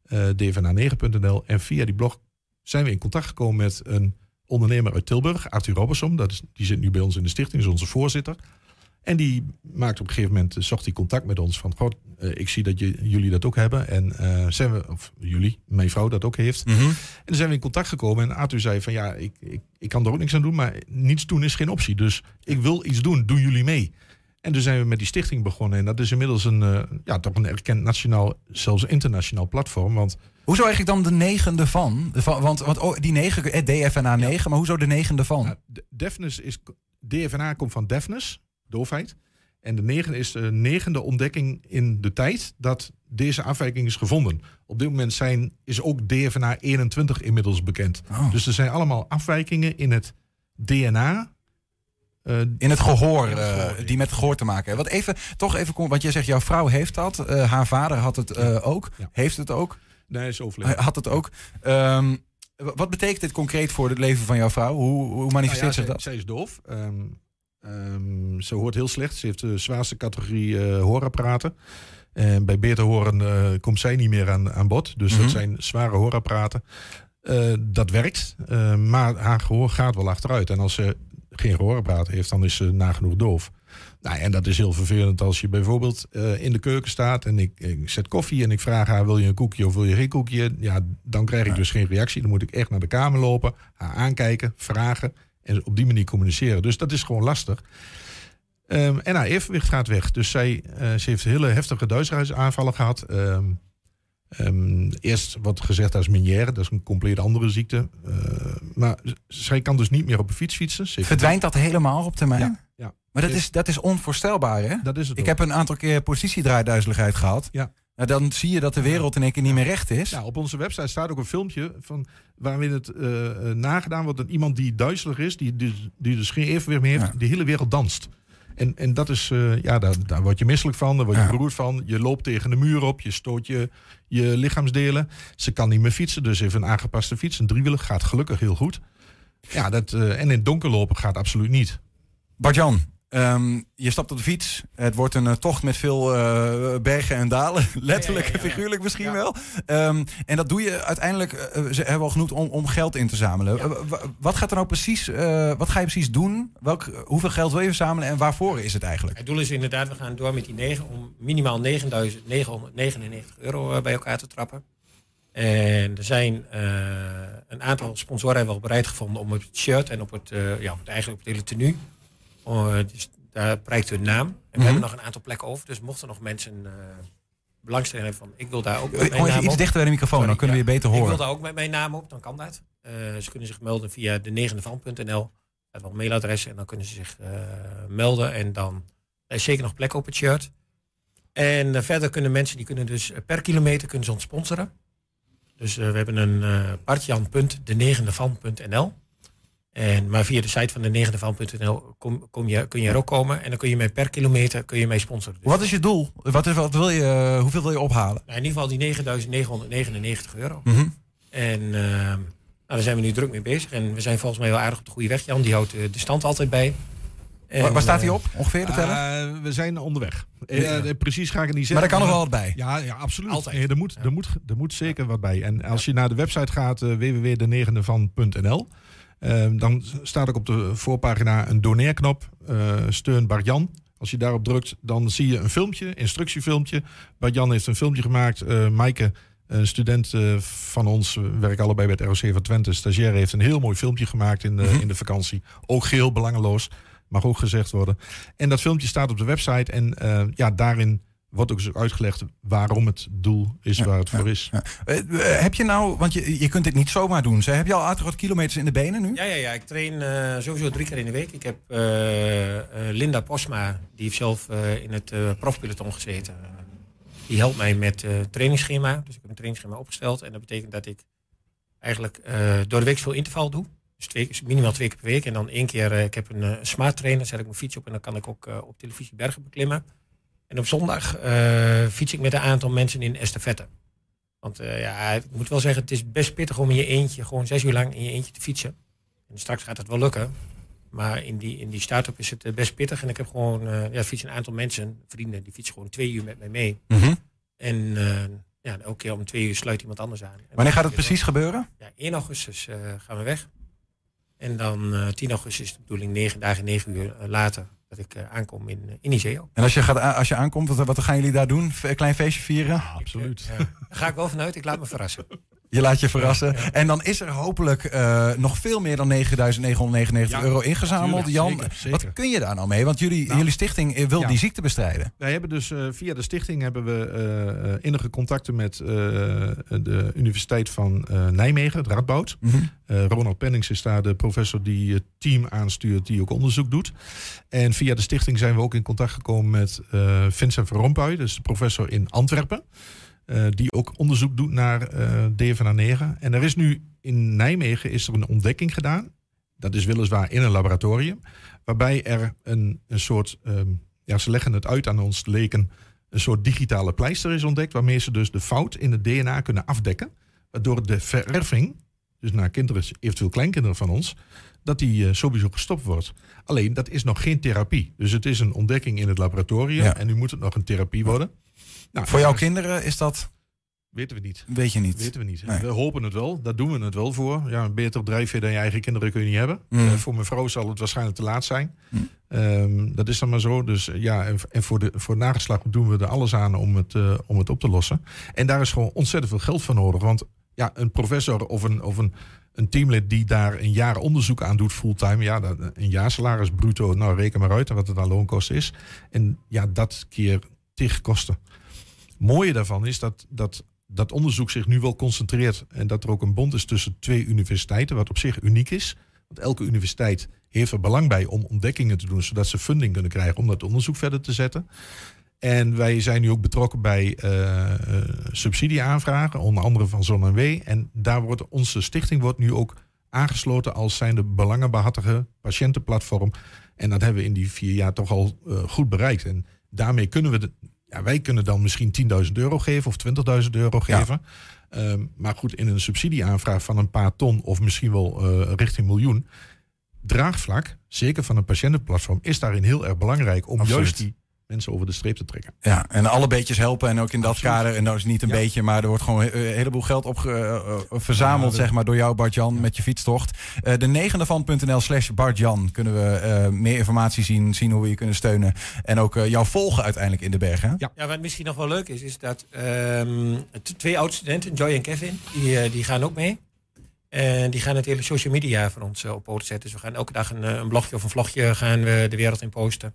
eh dvna9.nl. En via die blog zijn we in contact gekomen met een ondernemer uit Tilburg, Arthur is, die zit nu bij ons in de stichting, is onze voorzitter. En die maakte op een gegeven moment, eh, zocht hij contact met ons van, god, eh, ik zie dat je, jullie dat ook hebben. En eh, zijn we, of jullie, mijn vrouw dat ook heeft. Mhm. En dan zijn we in contact gekomen en Arthur zei van, ja, ik, ik, ik kan er ook niks aan doen, maar niets doen is geen optie. Dus ik wil iets doen, doen jullie mee? En toen zijn we met die stichting begonnen. En dat is inmiddels een, ja, toch een erkend nationaal, zelfs internationaal platform. Want Hoezo eigenlijk dan de negende van? van want want oh, die negen, eh, DFNA 9, maar hoezo de negende van? Deafness is, DFNA komt van deafness, doofheid. En de negen is de negende ontdekking in de tijd dat deze afwijking is gevonden. Op dit moment zijn, is ook DFNA 21 inmiddels bekend. Oh. Dus er zijn allemaal afwijkingen in het DNA. eh, In het gehoor, eh, die met gehoor te maken hebben. Wat even, toch even, kom- want jij zegt jouw vrouw heeft dat. eh, haar vader had het ook. Heeft het ook. Nee, is overleden. Had het ook. Ehm, wat betekent dit concreet voor het leven van jouw vrouw? Hoe, hoe manifesteert Nou ja, zich dat? zij is doof. Ehm, ehm, ze hoort heel slecht. Ze heeft de zwaarste categorie eh, hoorapparaten. En bij beter horen eh, komt zij niet meer aan, aan bod. Dus Mhm. dat zijn zware hoorapparaten. Eh, dat werkt, maar haar gehoor gaat wel achteruit. En als ze geen gehoorapparaat heeft, dan is ze nagenoeg doof. Nou, en dat is heel vervelend als je bijvoorbeeld in de keuken staat en ik, ik zet koffie en ik vraag haar: wil je een koekje of wil je geen koekje? Ja, dan krijg ik dus geen reactie. Dan moet ik echt naar de kamer lopen, haar aankijken, vragen en op die manier communiceren. Dus dat is gewoon lastig. Ehm, en haar evenwicht gaat weg. Dus zij, eh, ze heeft hele heftige duizendhuisaanvallen gehad. Ehm, ehm, eerst wordt gezegd als minière, dat is een compleet andere ziekte. Eh, maar zij kan dus niet meer op een fiets fietsen. Ze Verdwijnt dat helemaal op termijn? Ja, ja. Maar dat is, dat is onvoorstelbaar, hè? Dat is het Ik ook. heb een aantal keer positiedraaiduizeligheid gehad. Ja. Nou, dan zie je dat de wereld in één keer niet meer recht is. Ja, op onze website staat ook een filmpje van, waarin het eh, nagedaan wordt dat iemand die duizelig is, die, die, die dus geen evenwicht meer heeft, de hele wereld danst. En, en dat is, eh, ja, daar, daar word je misselijk van, daar word je Ja. beroerd van. Je loopt tegen de muur op, je stoot je, je lichaamsdelen. Ze kan niet meer fietsen, dus even een aangepaste fiets. Een driewielig gaat gelukkig heel goed. Ja, dat, en in het donker lopen gaat absoluut niet. Bart-Jan, ehm, je stapt op de fiets. Het wordt een eh, tocht met veel eh, bergen en dalen. Letterlijk en figuurlijk misschien wel. Ehm, en dat doe je uiteindelijk, eh, ze hebben al genoemd, om, om geld in te zamelen. Wa- wat gaat er nou precies, wat ga je precies doen? Welk, hoeveel geld wil je verzamelen en waarvoor is het eigenlijk? Het doel is inderdaad, we gaan door met die 9 om minimaal 9.999 euro bij elkaar te trappen. En er zijn een aantal sponsoren hebben we al bereid gevonden om op het shirt en op het, ja, eigenlijk op het hele tenue. Oh, dus daar prijkt hun naam. En we Mhm. hebben nog een aantal plekken over. Dus mochten nog mensen eh, belangstelling hebben van ik wil daar ook met mijn even naam iets op. dichter bij de microfoon, dan kunnen we je beter Ik horen. wil daar ook met mijn naam op, dan kan dat. Eh, ze kunnen zich melden via de negendevan.nl. We hebben een mailadres en dan kunnen ze zich eh, melden. En dan er is zeker nog plek op het shirt. En verder kunnen mensen die kunnen dus per kilometer kunnen ze ons sponsoren. Dus we hebben een uh, partjan.denegendevan.nl. En, maar via de site van de negendevan.nl kom, kom je, kun je er ook komen. En dan kun je mij per kilometer kun je mij sponsoren. Dus, Wat is je doel? Wat, is, wat wil je, hoeveel wil je ophalen? nou, in ieder geval die 9.999 euro. Mhm. En eh, nou, daar zijn we nu druk mee bezig. En we zijn volgens mij wel aardig op de goede weg. Jan die houdt eh, de stand altijd bij. En, waar, waar staat hij eh, op, ongeveer, de teller? Eh, we zijn onderweg. Ja. Precies ga ik het niet Maar zeggen. er kan nog wel wat bij. Ja, ja absoluut. Altijd. Er, moet, er, moet, er moet zeker wat bij. En als je naar de website gaat, uh, www.denegendevan.nl, uh, dan staat ook op de voorpagina een doneerknop, uh, steun Barjan. Als je daarop drukt, dan zie je een filmpje, instructiefilmpje. Barjan heeft een filmpje gemaakt. Uh, Maaike, een student uh, van ons, we werken allebei bij het ROC van Twente, stagiair, heeft een heel mooi filmpje gemaakt in de, Mhm. in de vakantie. Ook geheel belangeloos, mag ook gezegd worden. En dat filmpje staat op de website en ja, daarin wordt ook eens uitgelegd waarom het doel is waar het voor is. Ja. Uh, uh, heb je nou, want je, je kunt dit niet zomaar doen. Zeg, heb je al aardig wat kilometers in de benen nu? Ja, ja, ja. ik train uh, sowieso drie keer in de week. Ik heb uh, Linda Posma, die heeft zelf in het profpeloton gezeten. die helpt mij met het trainingsschema. Dus ik heb een trainingsschema opgesteld. En dat betekent dat ik eigenlijk door de week veel interval doe. Dus twee, minimaal twee keer per week. En dan één keer, ik heb een smart trainer, zet ik mijn fiets op en dan kan ik ook op televisie bergen beklimmen. En op zondag uh, fiets ik met een aantal mensen in estafette. Want uh, ja, ik moet wel zeggen, het is best pittig om in je eentje, gewoon zes uur lang in je eentje te fietsen. En straks gaat het wel lukken. Maar in die, in die start-up is het best pittig. En ik heb gewoon, uh, ja, fietsen een aantal mensen, vrienden, die fietsen gewoon twee uur met mij mee. Mm -hmm. En ja, elke keer om twee uur sluit iemand anders aan. En Wanneer gaat het precies gebeuren? Ja, 1 augustus eh, gaan we weg. En dan eh 10 augustus is de bedoeling, negen dagen, negen uur eh, later, dat ik eh, aankom in, uh, in Iseo. En als je, gaat, als je aankomt, wat, wat gaan jullie daar doen? Een klein feestje vieren? absoluut. Daar ga ik wel vanuit, ik laat me verrassen. Je laat je verrassen. En dan is er hopelijk eh, nog veel meer dan 9.999 Ja, euro ingezameld. tuurlijk, Jan, zeker, zeker. wat kun je daar nou mee? Want jullie, Nou, jullie stichting eh, wil die ziekte bestrijden. Wij hebben dus eh, via de stichting hebben we innige contacten met de Universiteit van Nijmegen, het Radboud. Mhm. Ronald Pennings is daar de professor die het team aanstuurt, die ook onderzoek doet. En via de stichting zijn we ook in contact gekomen met Vincent van Rompuy, dus de professor in Antwerpen. Eh, die ook onderzoek doet naar eh DFNA9. En er is nu in Nijmegen is er een ontdekking gedaan. Dat is weliswaar in een laboratorium. Waarbij er een, een soort, ehm, ja, ze leggen het uit aan ons leken, een soort digitale pleister is ontdekt. Waarmee ze dus de fout in het DNA kunnen afdekken. Waardoor de vererving, dus naar kinderen, eventueel kleinkinderen van ons, dat die eh, sowieso gestopt wordt. Alleen dat is nog geen therapie. Dus het is een ontdekking in het laboratorium. Ja. En nu moet het nog een therapie worden. Nou, Voor jouw is- kinderen is dat... Weten we niet. Weet je niet. Weten we niet. Nee. We hopen het wel. Daar doen we het wel voor. Ja, een beter drijfveer dan je eigen kinderen kun je niet hebben. Mm. Eh, voor mijn vrouw zal het waarschijnlijk te laat zijn. Ehm, dat is dan maar zo. Dus eh, ja, en, en voor, de, voor nageslag doen we er alles aan om het, eh, om het op te lossen. En daar is gewoon ontzettend veel geld voor nodig. Want ja, een professor of een, of een, een teamlid die daar een jaar onderzoek aan doet fulltime. Ja, dat, een jaarsalaris bruto, nou reken maar uit wat het aan loonkosten is. En ja, dat keer tig kosten. Mooie daarvan is dat, dat dat onderzoek zich nu wel concentreert. En dat er ook een bond is tussen twee universiteiten, wat op zich uniek is. Want elke universiteit heeft er belang bij om ontdekkingen te doen, zodat ze funding kunnen krijgen om dat onderzoek verder te zetten. En wij zijn nu ook betrokken bij eh, eh, subsidieaanvragen, onder andere van Zon W. En daar wordt onze stichting wordt nu ook aangesloten als zijnde belangenbehartige patiëntenplatform. En dat hebben we in die vier jaar toch al eh, goed bereikt. En daarmee kunnen we, ja, wij kunnen dan misschien 10.000 euro geven of 20.000 euro geven. Ehm, maar goed, in een subsidieaanvraag van een paar ton of misschien wel eh, richting miljoen. Draagvlak, zeker van een patiëntenplatform, is daarin heel erg belangrijk om Absoluut. juist die mensen over de streep te trekken. Ja, en alle beetjes helpen. En ook in dat Absoluut. kader, en dat is niet een Ja. beetje, maar er wordt gewoon een heleboel geld op verzameld, Ja, dat- zeg maar, door jou, Bart-Jan, met je fietstocht. Eh, de negende van.nl slash Bart-Jan kunnen we eh, meer informatie zien, zien hoe we je kunnen steunen. En ook eh, jou volgen uiteindelijk in de bergen. Ja. Ja, wat misschien nog wel leuk is, is dat ehm, twee oud-studenten, Joy en Kevin, die, eh, die gaan ook mee. En die gaan het hele social media van ons eh, op poten zetten. Dus we gaan elke dag een, eh, een blogje of een vlogje gaan we de wereld in posten.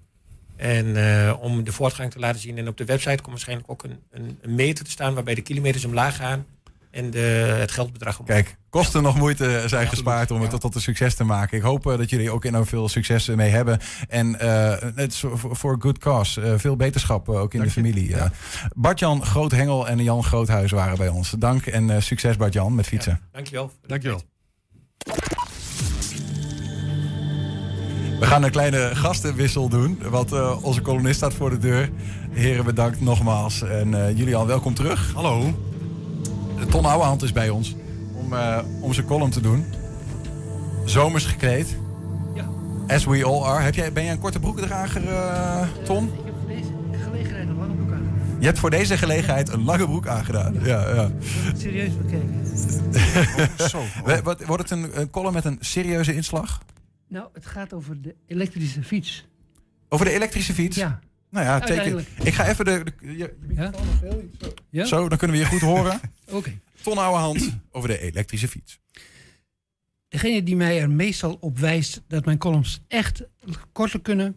En eh, om de voortgang te laten zien. En op de website komt waarschijnlijk ook een, een, een meter te staan waarbij de kilometers omlaag gaan en de, het geldbedrag omhoog. Kijk, kosten nog moeite zijn gespaard om het tot, tot een succes te maken. Ik hoop eh, dat jullie ook enorm veel succes mee hebben. En eh, het is voor good cause. Eh, veel beterschap eh, ook in de familie. Eh, Bart-Jan Groothengel en Jan Groothuis waren bij ons. Dank en eh, succes Bart-Jan met fietsen. Dankjewel. Dankjewel. We gaan een kleine gastenwissel doen, want eh, onze columnist staat voor de deur. Heren, bedankt nogmaals. En eh, jullie al welkom terug. Hallo. Ton Ouwehand is bij ons om, eh, om zijn column te doen. Zomers gekleed. Ja. As we all are. Heb jij, ben jij een korte broekendrager, eh Ton? Ik heb voor deze gelegenheid een lange broek aan. Je hebt voor deze gelegenheid een lange broek aangedaan. Ja, ja. Serieus bekeken. Zo. Wordt het een, een column met een serieuze inslag? Nou, het gaat over de elektrische fiets. Over de elektrische fiets? Ja. Nou ja, teken. Ik ga even de... de je, Ja? Ja? Zo, dan kunnen we je goed horen. Oké. Ton Ouwehand over de elektrische fiets. Degene die mij er meestal op wijst dat mijn columns echt korter kunnen,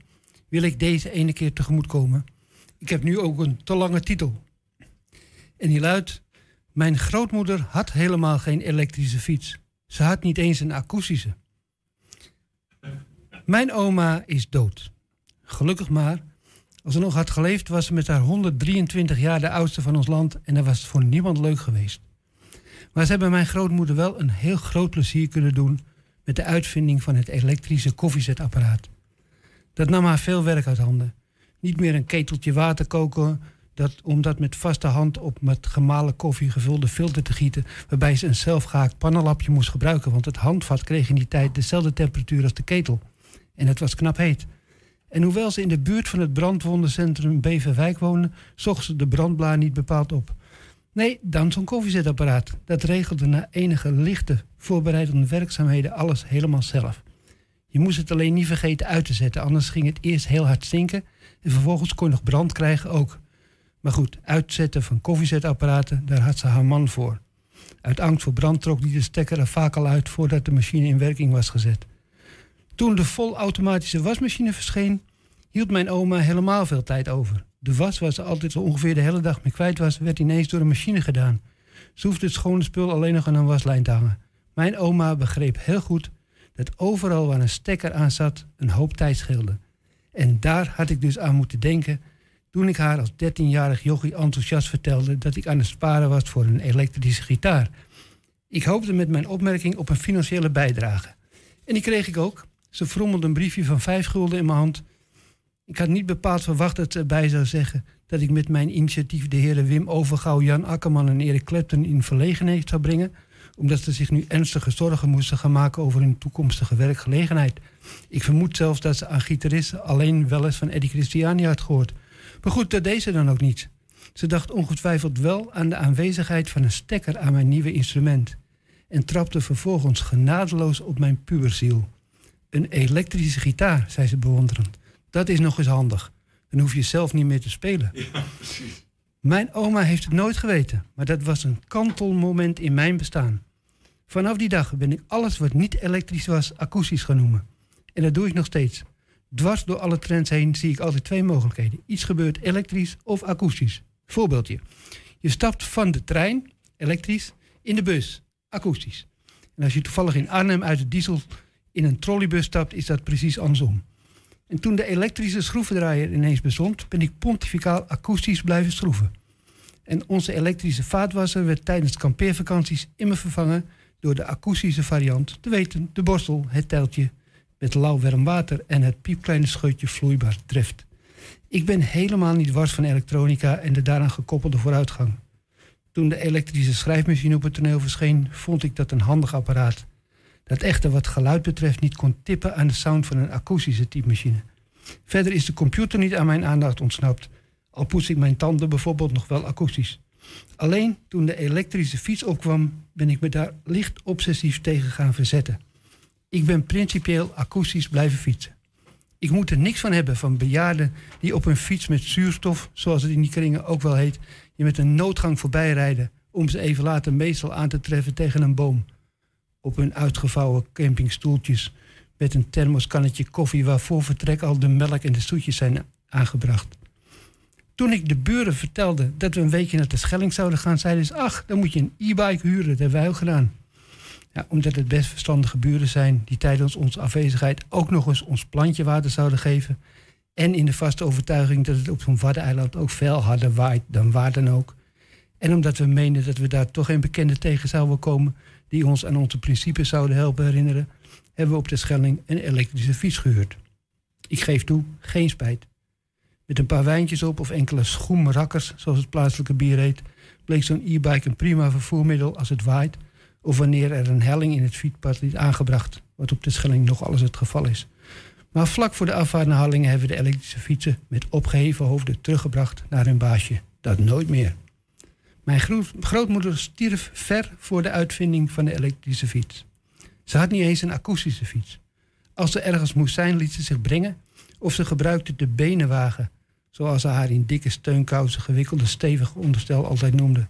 wil ik deze ene keer tegemoetkomen. Ik heb nu ook een te lange titel. En die luidt: Mijn grootmoeder had helemaal geen elektrische fiets. Ze had niet eens een akoestische. Mijn oma is dood. Gelukkig maar. Als ze nog had geleefd, was ze met haar 123 jaar de oudste van ons land en dat was voor niemand leuk geweest. Maar ze hebben mijn grootmoeder wel een heel groot plezier kunnen doen met de uitvinding van het elektrische koffiezetapparaat. Dat nam haar veel werk uit handen. Niet meer een keteltje water koken, dat, om dat met vaste hand op met gemalen koffie gevulde filter te gieten, waarbij ze een zelfgehaakt pannenlapje moest gebruiken, want het handvat kreeg in die tijd dezelfde temperatuur als de ketel. En het was knap heet. En hoewel ze in de buurt van het brandwondencentrum Beverwijk woonde, zocht ze de brandblaar niet bepaald op. Nee, dan zo'n koffiezetapparaat. Dat regelde na enige lichte voorbereidende werkzaamheden alles helemaal zelf. Je moest het alleen niet vergeten uit te zetten, anders ging het eerst heel hard stinken en vervolgens kon je nog brand krijgen ook. Maar goed, uitzetten van koffiezetapparaten, daar had ze haar man voor. Uit angst voor brand trok die de stekker er vaak al uit voordat de machine in werking was gezet. Toen de volautomatische wasmachine verscheen, hield mijn oma helemaal veel tijd over. De was, waar ze altijd zo ongeveer de hele dag mee kwijt was, werd ineens door een machine gedaan. Ze hoefde het schone spul alleen nog aan een waslijn te hangen. Mijn oma begreep heel goed dat overal waar een stekker aan zat een hoop tijd scheelde. En daar had ik dus aan moeten denken toen ik haar als 13-jarig jochie enthousiast vertelde dat ik aan het sparen was voor een elektrische gitaar. Ik hoopte met mijn opmerking op een financiële bijdrage. En die kreeg ik ook. Ze frommelde een briefje van vijf gulden in mijn hand. Ik had niet bepaald verwacht dat ze erbij zou zeggen dat ik met mijn initiatief de heren Wim Overgouw, Jan Akkerman en Erik Klepten in verlegenheid zou brengen, omdat ze zich nu ernstige zorgen moesten gaan maken over hun toekomstige werkgelegenheid. Ik vermoed zelfs dat ze aan gitaristen alleen wel eens van Eddie Christiani had gehoord. Maar goed, dat deed ze dan ook niet. Ze dacht ongetwijfeld wel aan de aanwezigheid van een stekker aan mijn nieuwe instrument. En trapte vervolgens genadeloos op mijn puberziel. Een elektrische gitaar, zei ze bewonderend. Dat is nog eens handig. Dan hoef je zelf niet meer te spelen. Ja, precies. Mijn oma heeft het nooit geweten, maar dat was een kantelmoment in mijn bestaan. Vanaf die dag ben ik alles wat niet elektrisch was, akoestisch gaan noemen. En dat doe ik nog steeds. Dwars door alle trends heen zie ik altijd twee mogelijkheden. Iets gebeurt elektrisch of akoestisch. Voorbeeldje. Je stapt van de trein, elektrisch, in de bus, akoestisch. En als je toevallig in Arnhem uit de diesel in een trolleybus stapt, is dat precies andersom. En toen de elektrische schroevendraaier ineens bestond, ben ik pontificaal akoestisch blijven schroeven. En onze elektrische vaatwasser werd tijdens kampeervakanties immer vervangen door de akoestische variant, te weten de borstel, het teltje met lauw warm water en het piepkleine scheutje vloeibaar drift. Ik ben helemaal niet wars van elektronica en de daaraan gekoppelde vooruitgang. Toen de elektrische schrijfmachine op het toneel verscheen, vond ik dat een handig apparaat. Dat echter wat geluid betreft niet kon tippen aan de sound van een akoestische typemachine. Verder is de computer niet aan mijn aandacht ontsnapt, al poets ik mijn tanden bijvoorbeeld nog wel akoestisch. Alleen toen de elektrische fiets opkwam, ben ik me daar licht obsessief tegen gaan verzetten. Ik ben principieel akoestisch blijven fietsen. Ik moet er niks van hebben van bejaarden die op een fiets met zuurstof, zoals het in die kringen ook wel heet, je met een noodgang voorbij rijden om ze even later meestal aan te treffen tegen een boom. Op hun uitgevouwen campingstoeltjes met een thermoskannetje koffie waar voor vertrek al de melk en de stoetjes zijn aangebracht. Toen ik de buren vertelde dat we een weekje naar de Schelling zouden gaan, zeiden ze: Ach, dan moet je een e-bike huren. Dat hebben wij ook gedaan. Ja, omdat het best verstandige buren zijn die tijdens onze afwezigheid ook nog eens ons plantje water zouden geven. En in de vaste overtuiging dat het op zo'n Waddeneiland ook veel harder waait dan waar dan ook. En omdat we meenden dat we daar toch een bekende tegen zouden komen die ons aan onze principes zouden helpen herinneren, hebben we op de Schelling een elektrische fiets gehuurd. Ik geef toe, geen spijt. Met een paar wijntjes op of enkele schoenrakkers, zoals het plaatselijke bier heet, bleek zo'n e-bike een prima vervoermiddel als het waait of wanneer er een helling in het fietspad is aangebracht, wat op de Schelling nog alles het geval is. Maar vlak voor de afvaart naar Hallingen hebben we de elektrische fietsen met opgeheven hoofden teruggebracht naar hun baasje. Dat nooit meer. Mijn grootmoeder stierf ver voor de uitvinding van de elektrische fiets. Ze had niet eens een akoestische fiets. Als ze ergens moest zijn, liet ze zich brengen of ze gebruikte de benenwagen, zoals ze haar in dikke steunkousen gewikkelde stevige onderstel altijd noemde.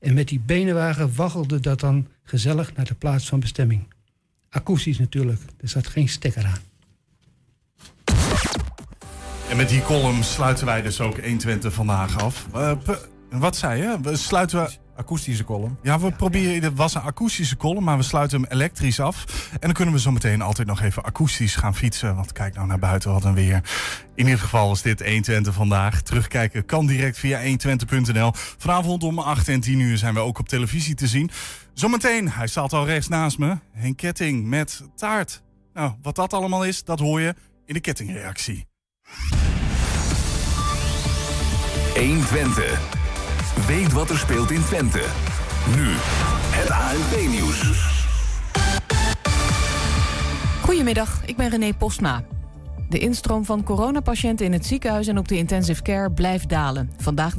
En met die benenwagen waggelde dat dan gezellig naar de plaats van bestemming. Akoestisch natuurlijk, er zat geen stekker aan. En met die column sluiten wij dus ook 120 vandaag af. Uh, wat zei je? We sluiten we... Akoestische column. Ja, we proberen. Het was een akoestische column, maar we sluiten hem elektrisch af. En dan kunnen we zo meteen altijd nog even akoestisch gaan fietsen. Want kijk nou naar buiten, wat een weer. In ieder geval is dit 120 vandaag. Terugkijken kan direct via 120.nl. Vanavond om 8 en 10 uur zijn we ook op televisie te zien. Zometeen, hij staat al rechts naast me. Henk Ketting met taart. Nou, wat dat allemaal is, dat hoor je in de kettingreactie. 120. Weet wat er speelt in Twente. Nu, het ANP-nieuws. Goedemiddag, ik ben René Postma. De instroom van coronapatiënten in het ziekenhuis en op de intensive care blijft dalen. Vandaag